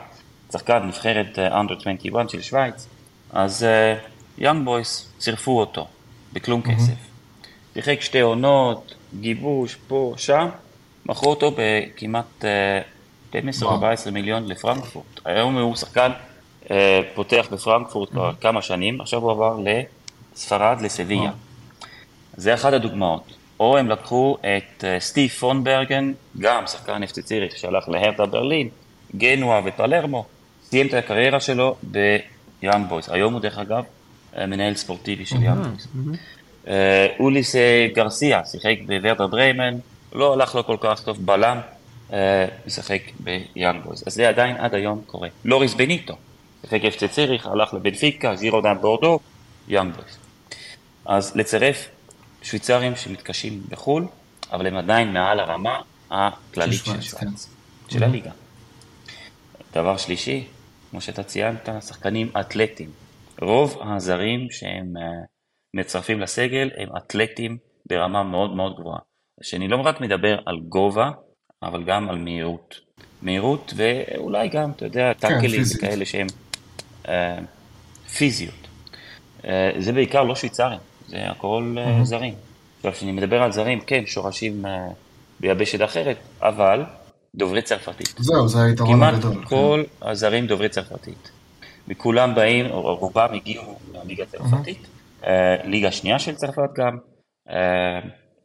שחקן נבחרת אנדר uh, 21 של שווייץ, אז יאנג uh, בויס צירפו אותו, בכלום mm-hmm. כסף. שיחק שתי עונות, גיבוש, פה, שם, מכרו אותו בכמעט uh, 12 14 מיליון לפרנקפורט. היום הוא שחקן uh, פותח בפרנקפורט כבר mm-hmm. כמה שנים, עכשיו הוא עבר לספרד, לסביה. זה אחת הדוגמאות. או הם לקחו את uh, סטיב פון ברגן, גם שחקן מ FC ציריך שהלך להרטה ברלין, גנואה ופלרמו, סיים את הקריירה שלו ביאנג בויס. היום הוא דרך אגב מנהל ספורטיבי של יאנג בויס. אה, אוליסס אה, גרסיה שיחק בוורדר ברמן, לא הלך לו כל כך טוב, בלם, אה, משחק ביאנג בויס. אז זה עדיין עד היום קורה. לוריס בניטו, שיחק ציריך, הלך לבנפיקה, ז'ירונדן בורדו, יאנג בויס. אז לצרף שוויצרים שמתקשים בחו"ל, אבל הם עדיין מעל הרמה הכללית של שווייץ, כן. של mm-hmm. הליגה. דבר שלישי, כמו שאתה ציינת, שחקנים אתלטים. רוב הזרים שהם אה, מצרפים לסגל הם אתלטים ברמה מאוד מאוד גבוהה. שאני לא רק מדבר על גובה, אבל גם על מהירות. מהירות ואולי גם, אתה יודע, כן, טאקלים כאלה שהם אה, פיזיות. אה, זה בעיקר לא שוויצרים, זה הכל mm-hmm. זרים. עכשיו, כשאני מדבר על זרים, כן, שורשים אה, ביבשת אחרת, אבל דוברי צרפתית. זהו, זה היתרון הגדול. כמעט כל כן. הזרים דוברי צרפתית. וכולם באים, או רובם הגיעו מהליגה הצרפתית, mm-hmm. ליגה שנייה של צרפת גם,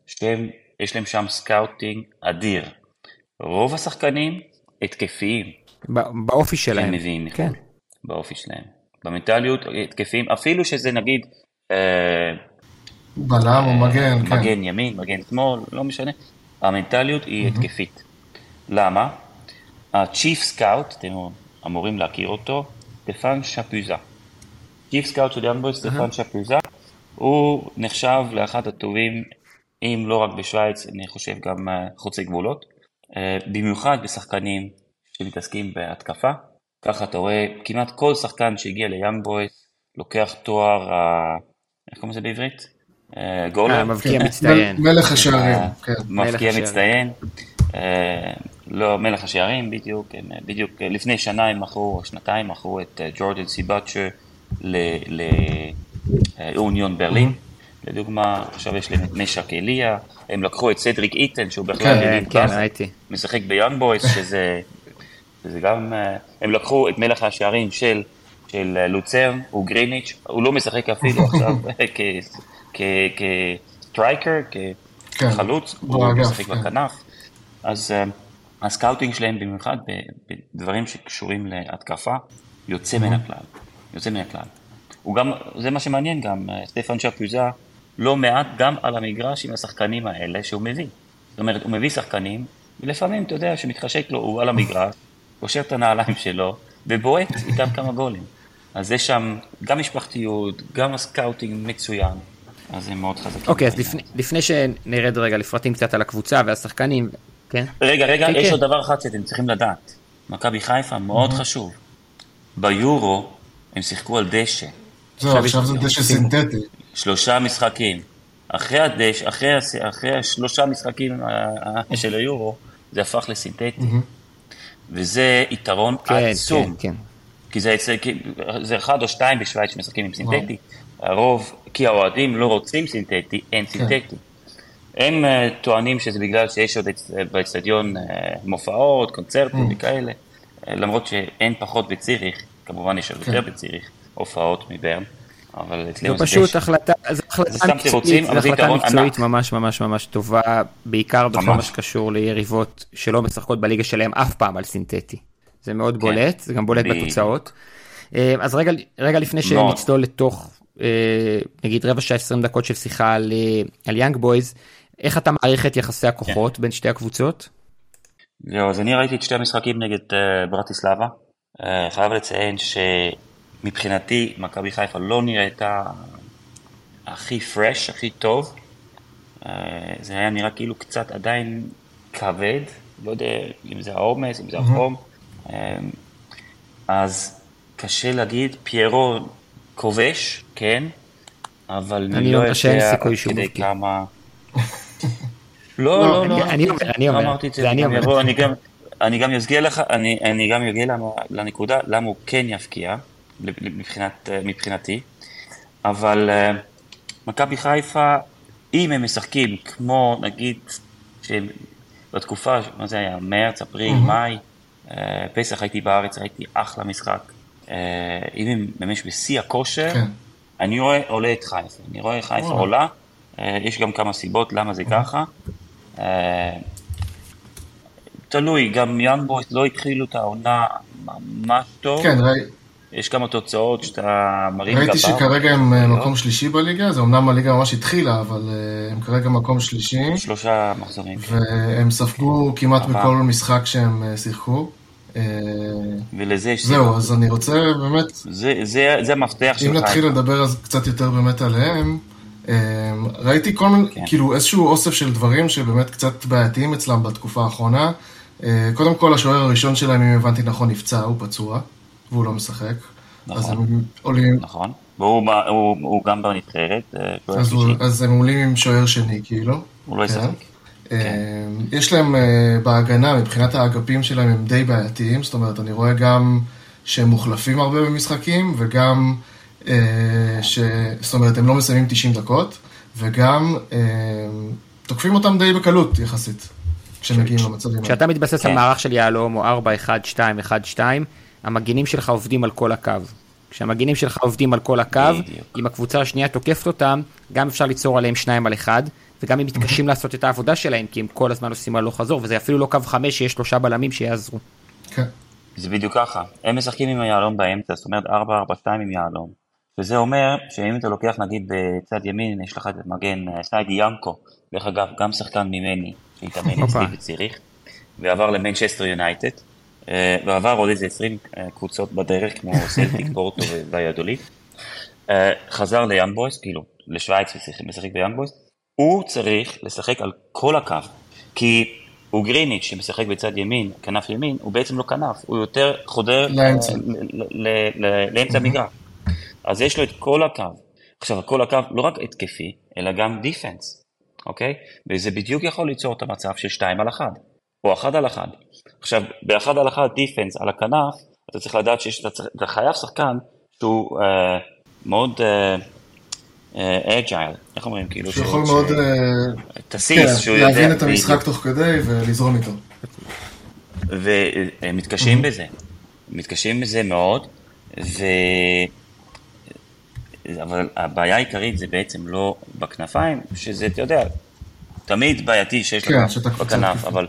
שיש להם שם scouting אדיר. רוב השחקנים התקפיים. באופי שלהם. מביאים כן. באופי שלהם. במנטליות התקפיים, אפילו שזה נגיד... אה, בלם או מגן, כן. מגן ימין, מגן שמאל, לא משנה. המנטליות היא התקפית. למה? ה chief scout, אתם אמורים להכיר אותו, סטפן שפוזה. chief scout של יאנג בויס, סטפן שפוזה, הוא נחשב לאחד הטובים, אם לא רק בשוויץ, אני חושב גם אה, חוצי גבולות. אה, במיוחד בשחקנים שמתעסקים בהתקפה. ככה אתה רואה כמעט כל שחקן שהגיע ליאנג בויס לוקח תואר, איך קוראים לזה בעברית? אה, גולר. מבקיע מצטיין. מלך השערים, כן. מבקיע מצטיין. לא, מלך השערים בדיוק, בדיוק לפני שנה הם מכרו, שנתיים מכרו את ג'ורדן סיבאצ'ר לאוניון ברלין. לדוגמה, עכשיו יש להם את נשק אליה, הם לקחו את סדריק איטן, שהוא בכלל כן, כן, ראיתי. משחק ביאנג בויס, *laughs* שזה, שזה גם, אה, הם לקחו את מלך השערים של, של אה, לוצרן, הוא גריניץ', הוא לא משחק אפילו עכשיו *laughs* כ striker, כחלוץ, כן, הוא משחק כן. בכנף, אז אה, ה scouting שלהם במיוחד בדברים שקשורים להתקפה, יוצא מן הכלל, יוצא מן הכלל. הוא גם, זה מה שמעניין גם, סטפן שפוזה, לא מעט גם על המגרש עם השחקנים האלה שהוא מביא. זאת אומרת, הוא מביא שחקנים, ולפעמים, אתה יודע, שמתחשק לו, הוא על המגרש, קושר את הנעליים שלו, ובועט איתם כמה גולים. אז יש שם גם משפחתיות, גם ה scouting מצוין, אז הם מאוד חזקים. אוקיי, okay, אז לפני, לפני שנרד רגע לפרטים קצת על הקבוצה והשחקנים, כן? רגע, רגע, כן, יש כן. עוד דבר אחד שאתם צריכים לדעת. מכבי חיפה מאוד mm-hmm. חשוב. ביורו הם שיחקו על דשא. זהו, עכשיו זה דשא סינתטי. שלושה משחקים. אחרי הדש, אחרי, אחרי השלושה משחקים אה, של היורו, זה הפך לסינתטי. וזה יתרון כן, עצום. כן, כן. כי זה, זה, זה אחד או שתיים בשוויץ שמשחקים עם סינתטי. הרוב, כי האוהדים לא רוצים סינתטי, אין כן. סינתטי. הם uh, טוענים שזה בגלל שיש עוד באצטדיון uh, מופעות, קונצרטים mm. וכאלה. למרות שאין פחות בציריך, כמובן יש עוד כן. יותר בציריך, הופעות מברן. אבל אצלנו זה פשוט החלטה, זו החלטה מקצועית, זו החלטה מקצועית ממש ממש ממש טובה, בעיקר בכל מה שקשור ליריבות שלא משחקות בליגה שלהם אף פעם על סינתטי. זה מאוד כן. בולט, זה גם בולט בתוצאות. אה, אז רגע, לפני שנצלול לתוך אה, נגיד רבע שעה 20 דקות של שיחה על, אה, על יאנג בויז, איך אתה מעריך את יחסי הכוחות כן. בין שתי הקבוצות? זהו, אז אני ראיתי את שתי המשחקים נגד ברטיסלבה. חייב לציין ש... מבחינתי, מכבי חיפה לא נראתה הכי פרש, הכי טוב. אה, זה היה נראה כאילו קצת עדיין כבד, לא יודע אם זה העומס, אם זה החום. אה, אז קשה להגיד, פיירו כובש, כן, אבל אני לא יודע עד כדי כמה... *laughs* לא, לא, לא, אני אומר, אני אומר, אני אומר. אני גם אסגיר לך, אני גם אגיע לנקודה למה הוא כן יפקיע. מבחינת, מבחינתי, אבל uh, מכבי חיפה, אם הם משחקים כמו נגיד שבתקופה, מה זה היה, מרץ, אפריל, mm-hmm. מאי, uh, פסח הייתי בארץ, ראיתי אחלה משחק. Uh, אם הם ממש בשיא הכושר, כן. אני רואה עולה את חיפה, אני רואה חיפה. עולה, uh, יש גם כמה סיבות למה זה. ככה. Uh, תלוי, גם יאנג בויס לא התחילו את העונה ממש טוב. כן, ראי, יש כמה תוצאות שאתה מרים גבה. ראיתי שכרגע הם אה, מקום שלישי בליגה, זה אמנם הליגה ממש התחילה, אבל אה, הם כרגע מקום שלישי. שלושה מחזורים. והם ספגו כמעט בכל משחק שהם אה, שיחקו. ולזה יש זהו, אז אני רוצה באמת... זה, זה, זה המפתח שלך. אם נתחיל לדבר אז קצת יותר באמת עליהם, ראיתי כל מיני, כן. כאילו איזשהו אוסף של דברים שבאמת קצת בעייתיים אצלם בתקופה האחרונה. קודם כל, השוער הראשון שלהם, אם הבנתי נכון, נפצע, הוא פצוע, והוא לא משחק. נכון. אז הם עולים... נכון. והוא הוא, הוא גם בנבחרת. אה, אז, אז הם עולים עם שוער שני, כאילו. הוא לא ישחק. כן. אה, יש להם אה, בהגנה, מבחינת האגפים שלהם הם די בעייתיים, זאת אומרת, אני רואה גם שהם מוחלפים הרבה במשחקים, וגם, ש... זאת אומרת, הם לא מסיימים 90 דקות, וגם תוקפים אותם די בקלות יחסית, כשמגיעים למצבים האלה. כשאתה מתבסס על כן. מערך של יהלום, או 4, 1, 2, 1, 2, המגינים שלך עובדים על כל הקו. כשהמגינים שלך עובדים על כל הקו, אם הקבוצה השנייה תוקפת אותם, גם אפשר ליצור עליהם שניים על אחד, וגם הם מתקשים לעשות את העבודה שלהם, כי הם כל הזמן עושים הלוך חזור, וזה אפילו לא קו חמש שיש שלושה בלמים שיעזרו. כן. זה בדיוק ככה, הם משחקים עם היהלום באמצע, זאת אומרת 4-4-2 עם יהלום. וזה אומר שאם אתה לוקח נגיד בצד ימין, יש לך את מגן אה, סיידי ינקו, דרך אגב, גם שחקן ממני, שהתאמן אצלי בציריך, ועבר למנצ'סטר יונייטד, אה, ועבר עוד איזה 20 אה, קבוצות בדרך, כמו *laughs* סלטיק, פורטו ויאדוליד. אה, חזר ליאנג בויס, כאילו, לשוויץ ומשחק ביאנג בויס. הוא צריך לשחק על כל הקו, כי הוא גריניץ' שמשחק בצד ימין, כנף ימין, הוא בעצם לא כנף, הוא יותר חודר לאמצע המגרש. אז יש לו את כל הקו. עכשיו, כל הקו לא רק התקפי, אלא גם defense, אוקיי? וזה בדיוק יכול ליצור את המצב של 2 על 1, או 1 על 1. עכשיו, באחד על אחד defense על הכנף, אתה צריך לדעת שאתה חייב שחקן שהוא uh, מאוד agile, uh, uh, איך אומרים? כאילו שהוא יכול מאוד... תסיס, כן, שהוא יודע... להבין את המשחק תוך כדי ולזרום איתו. והם מתקשים בזה, מתקשים בזה מאוד, ו... אבל הבעיה העיקרית זה בעצם לא בכנפיים, שזה, אתה יודע, תמיד בעייתי שיש כן, לך בכנף, אבל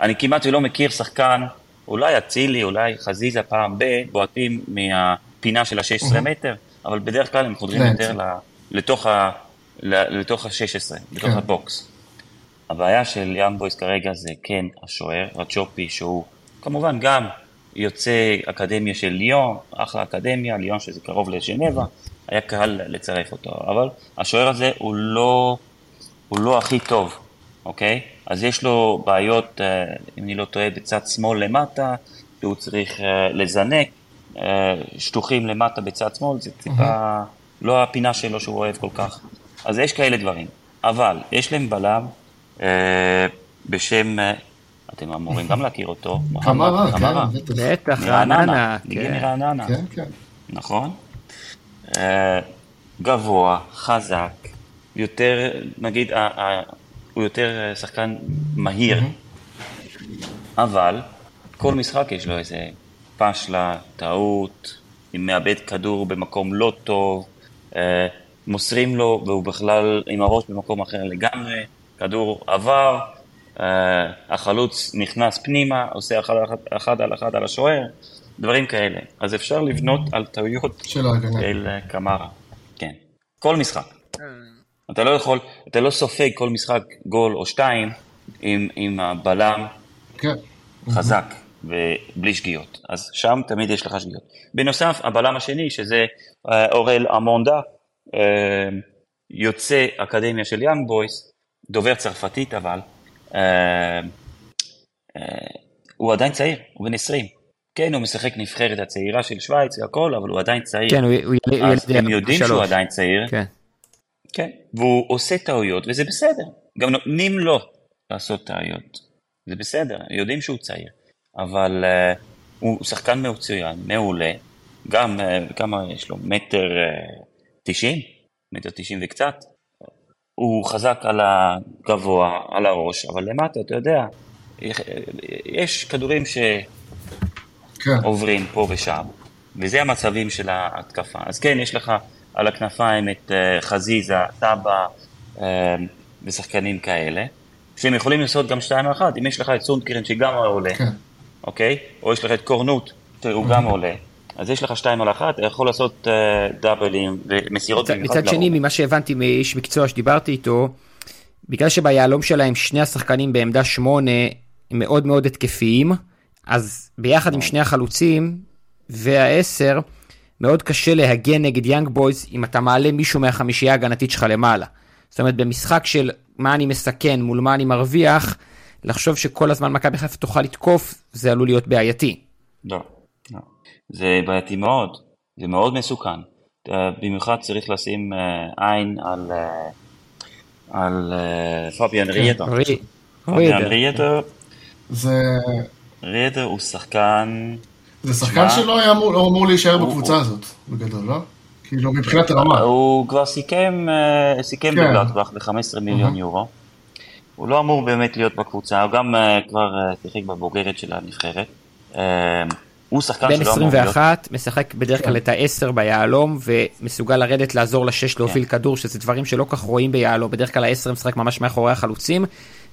אני כמעט ולא מכיר שחקן, אולי אצילי, אולי חזיזה פעם ב, בועטים מהפינה של ה-16 מטר, אבל בדרך כלל הם חודרים יותר לתוך ה-16, לתוך כן. הבוקס. הבעיה של יאן בויס כרגע זה כן השוער, רצ'ופי, שהוא כמובן גם יוצא אקדמיה של ליאון, אחלה אקדמיה, ליאון שזה קרוב לז'נבה, היה קל לצרף אותו, אבל השוער הזה הוא לא, הוא לא הכי טוב, אוקיי? אז יש לו בעיות, אה, אם אני לא טועה, בצד שמאל למטה, שהוא צריך אה, לזנק, אה, שטוחים למטה בצד שמאל, זה טיפה לא הפינה שלו שהוא אוהב כל כך. אז יש כאלה דברים. אבל יש להם בלם בשם, אתם אמורים גם להכיר אותו, *laughs* מוחמד חמרה. בטח, רעננה. מגיע מרעננה. כן, כן. נכון. גבוה, חזק, יותר, נגיד, הוא יותר אה, שחקן מהיר, אבל כל משחק יש לו איזה פשלה, טעות, אם מאבד כדור במקום לא טוב, אה, מוסרים לו והוא בכלל עם הראש במקום אחר לגמרי, כדור עבר, אה, החלוץ נכנס פנימה, עושה אחד, אחד, על אחד על השוער, דברים כאלה. אז אפשר לבנות על טעויות של. של קמרה, כן. כל משחק. אתה לא יכול, אתה לא סופג כל משחק גול או שתיים עם, עם הבלם כן. חזק ובלי שגיאות. אז שם תמיד יש לך שגיאות. בנוסף, הבלם השני, שזה אה, אורל אמונדה, אה, יוצא אקדמיה של יאנג בויס, דובר צרפתית אבל, אה, הוא עדיין צעיר, הוא בן 20. כן, הוא משחק נבחרת הצעירה של שווייץ והכל, אבל הוא עדיין צעיר. כן, הוא ילד... אז הם יודעים שהוא עדיין צעיר. כן. כן, והוא עושה טעויות, וזה בסדר. גם נותנים לו לעשות טעויות. זה בסדר, יודעים שהוא צעיר. אבל uh, הוא שחקן מצוין, מעולה. גם, uh, כמה יש לו? מטר uh, תשעים? מטר תשעים וקצת. הוא חזק על הגבוה, על הראש, אבל למטה, אתה יודע, יש כדורים שעוברים כן. פה ושם, וזה המצבים של ההתקפה. אז כן, יש לך על הכנפיים את אה, חזיזה, טאבה אה, ושחקנים כאלה, שהם יכולים לעשות גם שתיים אחת, אם יש לך את סונדקרן שגם עולה, כן. אוקיי? או יש לך את קורנות, שהוא גם עולה. אז יש לך שתיים על אחת, אתה יכול לעשות uh, דאבלים ומסירות מצד, מצד שני, ממה שהבנתי מאיש מקצוע שדיברתי איתו, בגלל שביהלום שלהם שני השחקנים בעמדה שמונה הם מאוד מאוד התקפיים, אז ביחד עם שני החלוצים והעשר, מאוד קשה להגן נגד יאנג בויז אם אתה מעלה מישהו מהחמישייה ההגנתית שלך למעלה. זאת אומרת, במשחק של מה אני מסכן מול מה אני מרוויח, לחשוב שכל הזמן מכבי חיפה תוכל לתקוף, זה עלול להיות בעייתי. לא, לא. זה בעייתי מאוד, זה מאוד מסוכן. במיוחד צריך לשים אה, עין על, אה, על אה, פביאן ריאטו. פביאן. זה... הוא שחקן... זה שחקן שלא היה אמור, לא אמור להישאר בקבוצה הזאת, בגדול, לא? כאילו מבחינת הרמה. הוא כבר סיכם, סיכם כן. בגלטבך ב-15 מיליון יורו. הוא לא אמור באמת להיות בקבוצה, הוא גם כבר שיחק בבוגרת של הנבחרת. הוא שחקן שלא אמור להיות... בן 21, משחק בדרך כלל את ה-10 ביהלום, ומסוגל לרדת לעזור ל-6 להוביל כן. כדור, שזה דברים שלא כך רואים ביהלום, בדרך כלל ה-10 משחק ממש מאחורי החלוצים,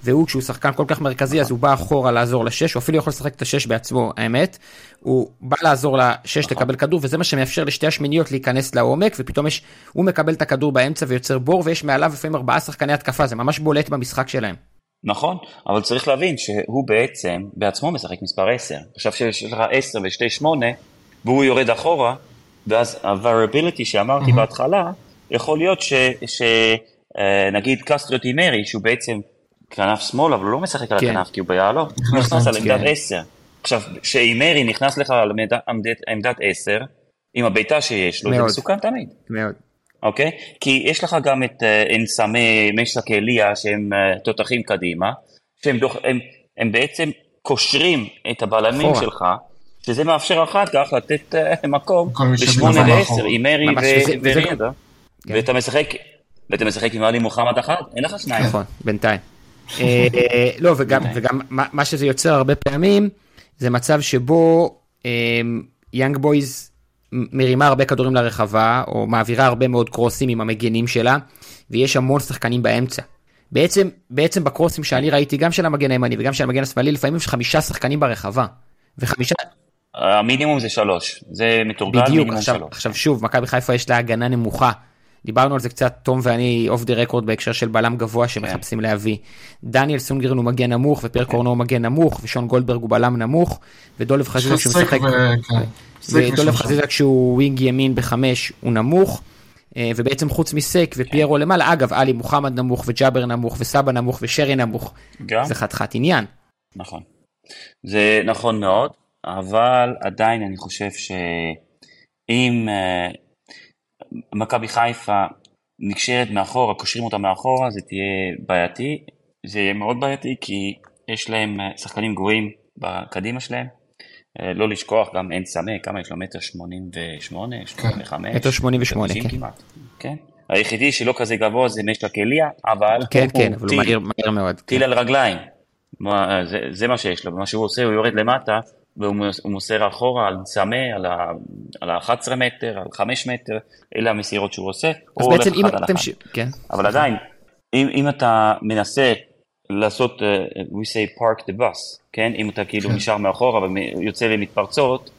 והוא, כשהוא שחקן כל כך מרכזי, אז הוא בא אחורה לעזור ל-6, הוא אפילו יכול לשחק את ה-6 בעצמו, האמת. הוא בא לעזור ל-6 נכון. לקבל כדור, וזה מה שמאפשר לשתי השמיניות להיכנס לעומק, ופתאום יש, הוא מקבל את הכדור באמצע ויוצר בור, ויש מעליו לפעמים ארבעה שחקני התקפה, זה ממש בולט במשחק שלהם. נכון, אבל צריך להבין שהוא בעצם בעצמו משחק מספר 10. עכשיו שיש לך 10 ושתי 8, והוא יורד אחורה, ואז ה-variability שאמרתי mm-hmm. בהתחלה, יכול להיות שנגיד אה, קסטריו טימרי, שהוא בעצם כנף שמאל, אבל הוא לא משחק על כן. הכנף כי הוא ביעלו, הוא נכנס על עמדת 10. כן. עכשיו, כשאימרי נכנס לך על עמדת 10, עם הבעיטה שיש לו, זה מסוכן תמיד. מאוד. אוקיי? כי יש לך גם את אה, אנסמי משק אליה שהם אה, תותחים קדימה, שהם דוח, הם, הם בעצם קושרים את הבלמים אחורה. שלך, שזה מאפשר אחר כך לתת uh, מקום בשמונה ועשר, עם מרי וריאדה, כן. ואתה משחק, ואתה משחק עם עלי מוחמד אחד, אין לך שניים. נכון, בינתיים. לא, וגם, וגם מה שזה יוצר הרבה פעמים, זה מצב שבו יאנג בויז מרימה הרבה כדורים לרחבה, או מעבירה הרבה מאוד קרוסים עם המגנים שלה, ויש המון שחקנים באמצע. בעצם, בעצם בקרוסים שאני ראיתי, גם של המגן הימני וגם של המגן השמאלי, לפעמים יש חמישה שחקנים ברחבה. וחמישה... המינימום זה שלוש, זה מתורגל מינימום עכשיו, שלוש. עכשיו שוב, מכבי חיפה יש לה הגנה נמוכה. דיברנו על זה קצת, תום ואני off the record בהקשר של בלם גבוה שמחפשים כן. להביא. דניאל סונדגרן הוא מגן נמוך, כן. קורנו הוא מגן נמוך, ושון גולדברג הוא בלם נמוך, ודולב חזיזה שמשחק... כן. ודולב חזיזה כשהוא wing ימין בחמש הוא נמוך. אה, ובעצם חוץ מסק ופיירו למעלה, אגב, עלי מוחמד נמוך וג'אבר נמוך וסבא נמוך ושרי נמוך. גם. זה חתיכת עניין. נכון. זה נכון מאוד, אבל עדיין אני חושב שאם אה, מכבי חיפה נקשרת מאחורה, קושרים אותה מאחורה, זה תהיה בעייתי. זה יהיה מאוד בעייתי כי יש להם אה, שחקנים גרועים בקדימה שלהם. אה, לא לשכוח, גם אין סמא, כמה יש לו? מטר שמונים ושמונה, שמונים וחמש? מטר שמונים ושמונה, כן. כמעט, כן. היחידי שלא כזה גבוה זה משק אליה, אבל כן, כן, אבל הוא מהיר, מאוד. טיל כן. על רגליים. זה מה שיש לו, מה שהוא עושה, הוא יורד למטה, והוא מוסר אחורה על סמא, על ה-11 מטר, על 5 מטר, אלה המסירות שהוא עושה. אז בעצם אם אתם... ש... כן. אבל עדיין, אם, אם אתה מנסה לעשות, uh, we say park the bus, כן? אם אתה כאילו כן. נשאר מאחורה ויוצא למתפרצות,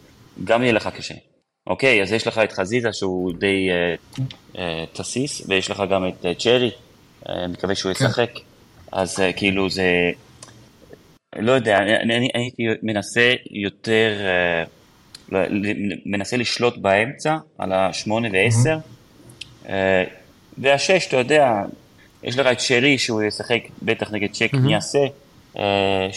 גם יהיה לך קשה. אוקיי, אז יש לך את חזיזה שהוא די uh, uh, תסיס, ויש לך גם את uh, צ'רי, uh, מקווה שהוא כן. ישחק. אז uh, כאילו זה, לא יודע, אני הייתי מנסה יותר, uh, מנסה לשלוט באמצע, על השמונה ועשר, uh, והשש, אתה יודע, יש לך את שרי שהוא ישחק בטח נגד צ'ק, מי יעשה, שהוא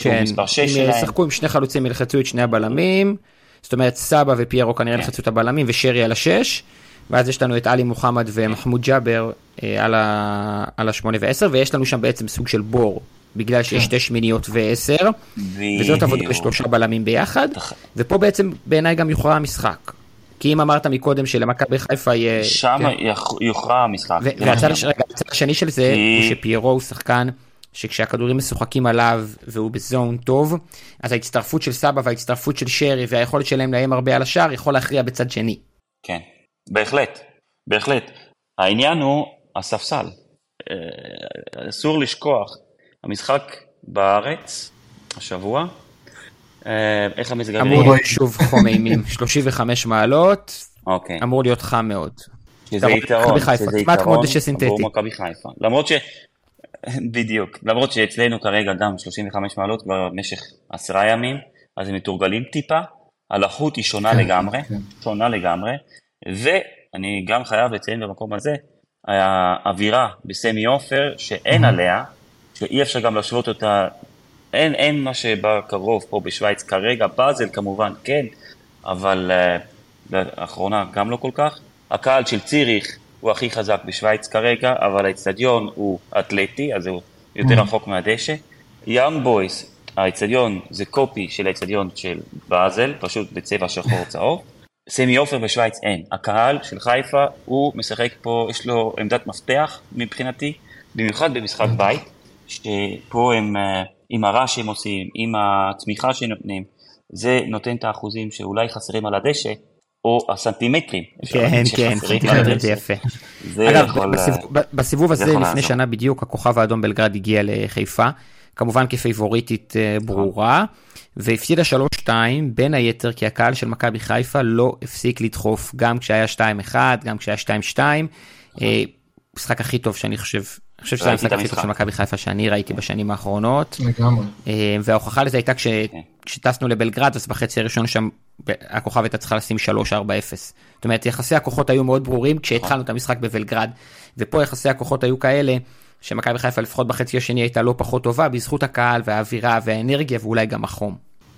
כן, מספר 6 שלהם. הם ישחקו עם שני חלוצים, ילחצו את שני הבלמים, זאת אומרת סבא ופיירו כנראה כן. ילחצו את הבלמים ושרי על השש, ואז יש לנו את עלי מוחמד ומחמוד ג'אבר אה, על השמונה ועשר, ויש לנו שם בעצם סוג של בור. בגלל שיש כן. שתי שמיניות ועשר, וזאת עבודה לשלושה בלמים ביחד, ופה בעצם בעיניי גם יוכרע המשחק. כי אם אמרת מקודם שלמכבי חיפה יהיה... שם כן. יוכרע המשחק. והצד השני של זה הוא שפיירו הוא שחקן שכשהכדורים משוחקים עליו והוא בזון טוב, אז ההצטרפות של סבא וההצטרפות של שרי והיכולת שלהם לאיים הרבה על השער יכול להכריע בצד שני. כן, בהחלט, בהחלט. העניין הוא הספסל. אה, אסור לשכוח, המשחק בארץ השבוע אה, איך המזג האוויר? אמור להיות שוב חום אימים, 35 מעלות, אוקיי. אמור להיות חם מאוד. שזה יתרון, שזה יתרון עבור מכבי חיפה. למרות ש... *laughs* בדיוק, למרות שאצלנו כרגע גם 35 מעלות כבר במשך עשרה ימים, אז הם מתורגלים טיפה, הלחות היא שונה כן, לגמרי, כן. שונה לגמרי, ואני גם חייב לציין במקום הזה, האווירה בסמי עופר שאין. עליה, שאי אפשר גם להשוות אותה, אין, אין מה שבא קרוב פה בשוויץ כרגע, באזל כמובן כן, אבל uh, לאחרונה גם לא כל כך. הקהל של ציריך הוא הכי חזק בשוויץ כרגע, אבל האצטדיון הוא אתלטי, אז הוא יותר mm-hmm. רחוק מהדשא. יאנג בויס, האצטדיון זה קופי של האצטדיון של באזל, פשוט בצבע שחור *laughs* צהוב. סמי עופר בשוויץ אין. הקהל של חיפה, הוא משחק פה, יש לו עמדת מפתח מבחינתי, במיוחד במשחק בית, שפה הם, אה, עם הרעש שהם עושים, עם התמיכה שהם נותנים, זה נותן את האחוזים שאולי חסרים על הדשא, או הסנטימטרים. כן, כן, סנטימטרים זה יפה. אגב, בסיבוב הזה לפני שנה בדיוק, הכוכב האדום בלגרד הגיע לחיפה, כמובן כפייבוריטית אה, ברורה. והפסידה 3-2 בין היתר כי הקהל של מכבי חיפה לא הפסיק לדחוף גם כשהיה 2-1 גם כשהיה 2-2. אה, משחק הכי טוב שאני חושב, אני חושב שזה המשחק הכי טוב של מכבי חיפה שאני ראיתי בשנים האחרונות. לגמרי. אה, וההוכחה לזה הייתה כשטסנו לבלגרד אז בחצי הראשון שם הכוכב הייתה צריכה לשים 3-4-0. זאת אומרת יחסי הכוחות היו מאוד ברורים כשהתחלנו את המשחק בבלגרד ופה יחסי הכוחות היו כאלה. שמכבי חיפה לפחות בחצי השני הייתה לא פחות טובה בזכות הקהל והאווירה והאנרגיה ואולי גם החום.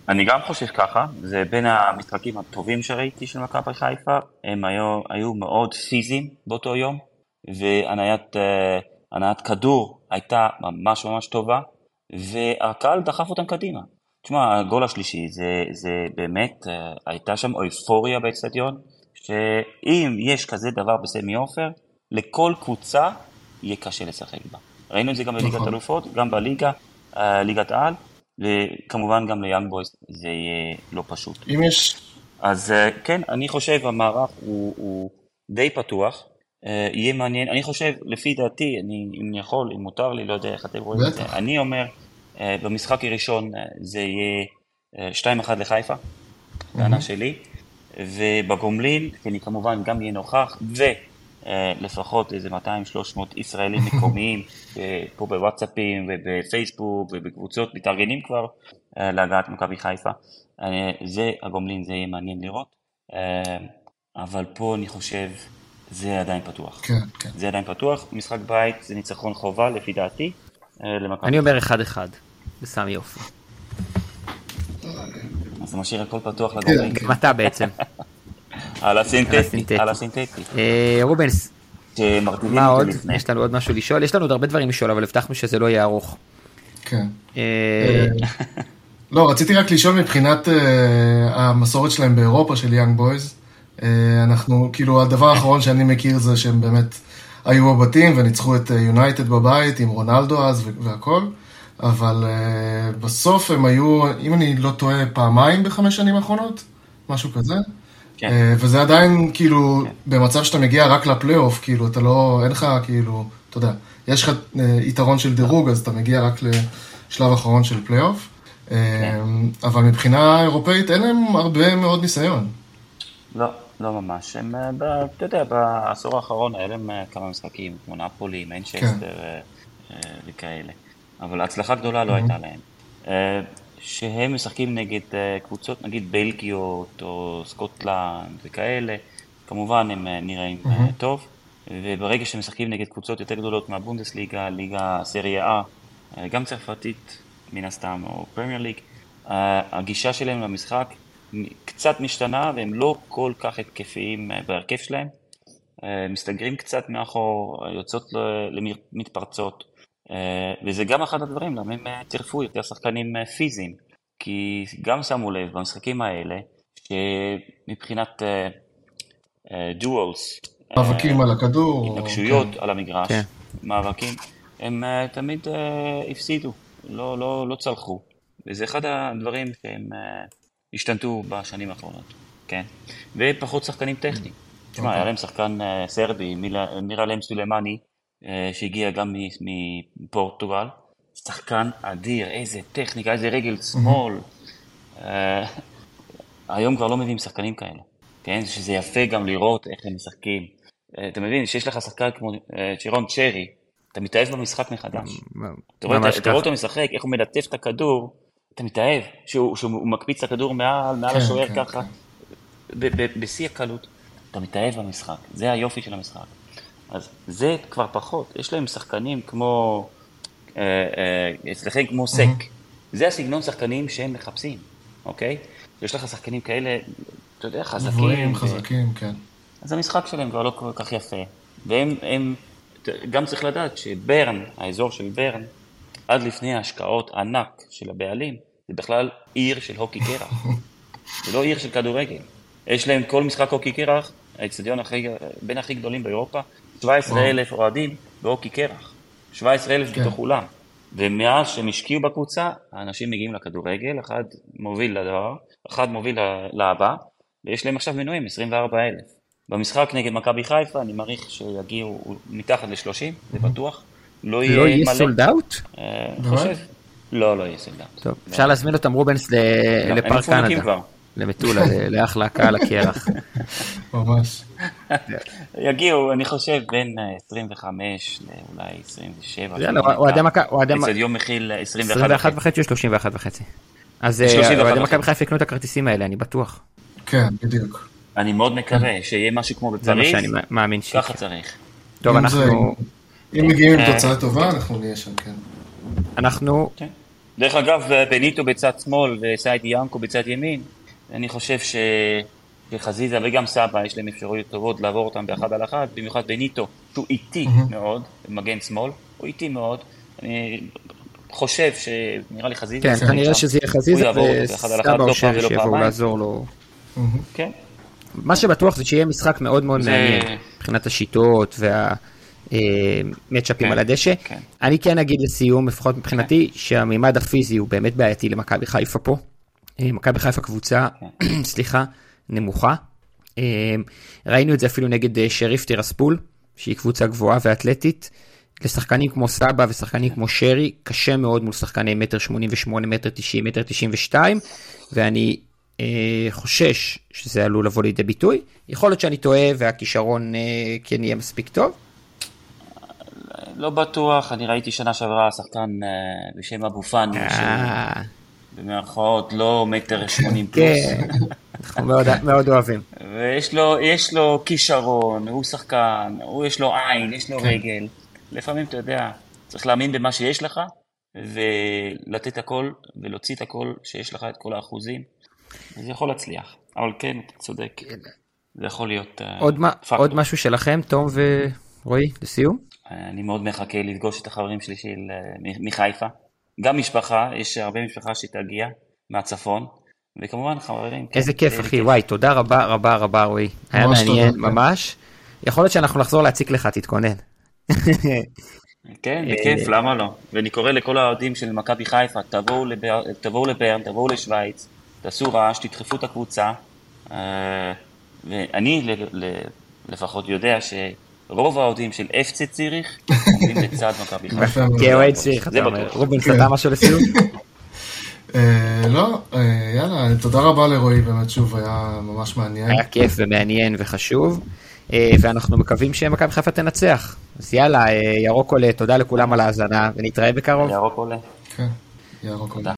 אני גם חושב ככה, זה בין המשחקים הטובים שראיתי של מכבי חיפה, הם היו, היו מאוד פיזיים באותו יום, והניית uh, כדור הייתה ממש ממש טובה, והקהל דחף אותם קדימה. תשמע, הגול השלישי זה, זה באמת, uh, הייתה שם אויפוריה באצטדיון, שאם יש כזה דבר בסמי עופר, לכל קבוצה יהיה קשה לשחק בה. ראינו את זה גם בליגת נכון. אלופות, גם בליגה, uh, ליגת העל. וכמובן גם ליאנג בויס זה יהיה לא פשוט. אם יש... אז אה, כן, אני חושב המערך הוא, הוא די פתוח, אה, יהיה מעניין, אני חושב, לפי דעתי, אני, אם אני יכול, אם מותר לי, לא יודע איך אתם רואים את זה, אני אומר, אה, במשחק הראשון זה יהיה 2-1 לחיפה, טענה שלי, ובגומלין, כי אני כמובן גם אהיה נוכח, ו... אה, לפחות איזה 200-300 ישראלים *laughs* מקומיים אה, פה בוואטסאפים ובפייסבוק ובקבוצות מתארגנים כבר אה, להגעת מכבי חיפה. זה הגומלין, זה יהיה מעניין לראות, אבל פה אני חושב זה עדיין פתוח. כן, כן. זה עדיין פתוח, משחק בית זה ניצחון חובה לפי דעתי. אני אומר 1-1 בסמי יופי. אז זה משאיר הכל פתוח לגומלין. גם אתה בעצם. *laughs* על הסינתטי, על הסינתטי. אה, רובנס, מה עוד? יש לנו עוד משהו לשאול? יש לנו עוד הרבה דברים לשאול, אבל הבטחנו שזה לא יהיה ארוך. כן. אה, אה, לא, רציתי רק לשאול מבחינת המסורת שלהם באירופה של יאנג בויז. אנחנו, כאילו, הדבר האחרון שאני מכיר זה שהם באמת היו בבתים וניצחו את יונייטד בבית עם רונלדו אז והכל. אבל בסוף הם היו, אם אני לא טועה, פעמיים בחמש שנים האחרונות, משהו כזה. כן. אה, וזה עדיין, כאילו, כן. במצב שאתה מגיע רק לפלייאוף, כאילו, אתה לא, אין לך, כאילו, אתה יודע, יש לך אה, יתרון של דירוג, אז אתה מגיע רק לשלב אחרון של פלייאוף. אה, כן. אבל מבחינה אירופאית אין להם הרבה מאוד ניסיון. לא, לא ממש. הם, אתה יודע, בעשור האחרון היה להם כמה משחקים, כמו נפולי, מנצ'סטר כן. וכאלה. אבל הצלחה גדולה לא הייתה להם. שהם משחקים נגד קבוצות נגיד בלגיות או סקוטלנד וכאלה, כמובן הם נראים טוב, וברגע שהם משחקים נגד קבוצות יותר גדולות מהבונדסליגה, ליגה סריה A, גם צרפתית מן הסתם, או פרמייר ליג, הגישה שלהם למשחק קצת משתנה והם לא כל כך התקפיים uh, בהרכב שלהם, uh, מסתגרים קצת מאחור, יוצאות למתפרצות. אה, וזה גם אחד הדברים למה הם אה, צירפו יותר שחקנים אה, פיזיים, כי גם שמו לב במשחקים האלה, שמבחינת דואלס, מאבקים על הכדור, התנגשויות כן. על המגרש, כן. מאבקים, הם תמיד הפסידו, לא, לא, לא צלחו, וזה אחד הדברים שהם השתנתו בשנים האחרונות, כן, ופחות שחקנים טכניים. תשמע. היה להם שחקן סרבי, מירלם סולימני, אה, שהגיע גם מפורטוגל, שחקן אדיר, איזה טכניקה, איזה רגל שמאל. אה, היום כבר לא מביאים שחקנים כאלה, כן? שזה יפה גם לראות איך הם משחקים. אה, אתה מבין, שיש לך שחקן כמו צ'ירון צ'רי, אתה מתאהב במשחק מחדש. אתה רואה אותו משחק, איך הוא מלטף את הכדור, אתה מתאהב, שהוא, שהוא מקפיץ את הכדור מעל, מעל כן, השוער כן, ככה, כן. בשיא הקלות. אתה מתאהב במשחק, זה היופי של המשחק. אז זה כבר פחות, יש להם שחקנים כמו, אה, אה, אצלכם כמו סק. Mm-hmm. זה הסגנון שחקנים שהם מחפשים, אוקיי? יש לך שחקנים כאלה, אתה יודע, חזקים. גבוהים, חזקים, כן. אז המשחק שלהם כבר לא כל כך יפה. והם, הם, גם צריך לדעת שברן, האזור של ברן, עד לפני ההשקעות ענק של הבעלים, זה בכלל עיר של הוקי קרח. *laughs* זה לא עיר של כדורגל. יש להם כל משחק הוקי קרח, האצטדיון בין הכי גדולים באירופה, 17 אלף אוהדים בהוקי קרח. 17 אלף כן. בתוך אולם. ומאז שהם השקיעו בקבוצה, האנשים מגיעים לכדורגל, אחד מוביל לדבר, אחד מוביל להבא, ויש להם עכשיו מנויים 24 אלף. במשחק נגד מכבי חיפה, אני מעריך שיגיעו מתחת ל-30, זה בטוח. לא יהיה, לא יהיה סולד אאוט? אה, חושב. לא, לא יהיה אאוט. טוב, אפשר להזמין אותם רובנס לא, לפארק קנדה. למטולה, *laughs* לאחלה קהל הקרח. ממש. יגיעו, אני חושב, בין 25 אה, לאולי 27. יאללה, אוהדי מכבי... אצטדיון מכיל 21 21 וחצי או 31 וחצי. אז אה, אוהדי מכבי חיפה יקנו את הכרטיסים האלה, אני בטוח. כן, בדיוק. אני מאוד מקווה שיהיה משהו כמו בפריז, זה מה שאני מאמין שיקרה. ככה צריך. טוב, אנחנו... אם מגיעים עם תוצאה טובה, אנחנו נהיה שם, כן. אנחנו... דרך אגב, בניטו בצד שמאל וסיידי ינקו בצד ימין, אני חושב שחזיזה וגם סבא יש להם אפשרויות טובות לעבור אותם באחד על אחד, במיוחד בניטו, שהוא איטי מאוד, במגן שמאל, הוא איטי מאוד. אני חושב שנראה לי חזיזה... כן, כנראה שזה יהיה חזיזה וסבא או שרי שיבואו לעזור לו. כן. מה שבטוח זה שיהיה משחק מאוד מאוד מעניין מבחינת השיטות וה... מצ'אפים כן, על הדשא. כן. אני כן אגיד לסיום, לפחות מבחינתי, כן. שהמימד הפיזי הוא באמת בעייתי למכבי חיפה פה. אה, מכבי חיפה קבוצה, כן. *clears throat* סליחה, נמוכה. אה, ראינו את זה אפילו נגד אה, שריף טירספול, שהיא קבוצה גבוהה ואתלטית. לשחקנים כמו סבא ושחקנים כמו שרי, קשה מאוד מול שחקני מטר 88, מטר 90, מטר 92, ואני אה, חושש שזה עלול לבוא לידי ביטוי. יכול להיות שאני טועה והכישרון אה, כן יהיה מספיק טוב. לא בטוח, אני ראיתי שנה שעברה שחקן אה, בשם אבו פאני, אה. במירכאות לא מטר שמונים פלוס. כן, אנחנו מאוד אוהבים. ויש לו, יש לו כישרון, הוא שחקן, הוא יש לו עין, יש לו כן. רגל. לפעמים אתה יודע, צריך להאמין במה שיש לך, ולתת הכל, ולהוציא את הכל, שיש לך את כל האחוזים. זה יכול להצליח, אבל כן, אתה צודק. זה יכול להיות אה, עוד, uh, עוד משהו שלכם, תום ורועי, לסיום? אני מאוד מחכה לפגוש את החברים שלי של, uh, מחיפה. גם משפחה, יש הרבה משפחה שתגיע מהצפון, וכמובן חברים. כן, איזה כיף אחי, וואי, תודה רבה רבה רבה רועי. היה מעניין ממש. יכול להיות שאנחנו נחזור להציק לך, תתכונן. *laughs* כן, בכיף, למה לא? ואני קורא לכל האוהדים של מכבי חיפה, תבואו לברן, תבואו לשוויץ, תעשו רעש, תדחפו את הקבוצה. אה, ואני לפחות יודע שרוב האוהדים של אפצה ציריך עומדים לצד מכבי חיפה. *laughs* כאוהד ציריך, אתה אומר. רובין, אתה משהו לסיום? *laughs* אה, לא, אה, יאללה, תודה רבה לרועי, באמת שוב היה ממש מעניין. היה כיף ומעניין וחשוב, ואנחנו מקווים שמכבי חיפה תנצח. אז יאללה, ירוק עולה, תודה לכולם על ההאזנה, ונתראה בקרוב. ירוק עולה. כן, ירוק עולה.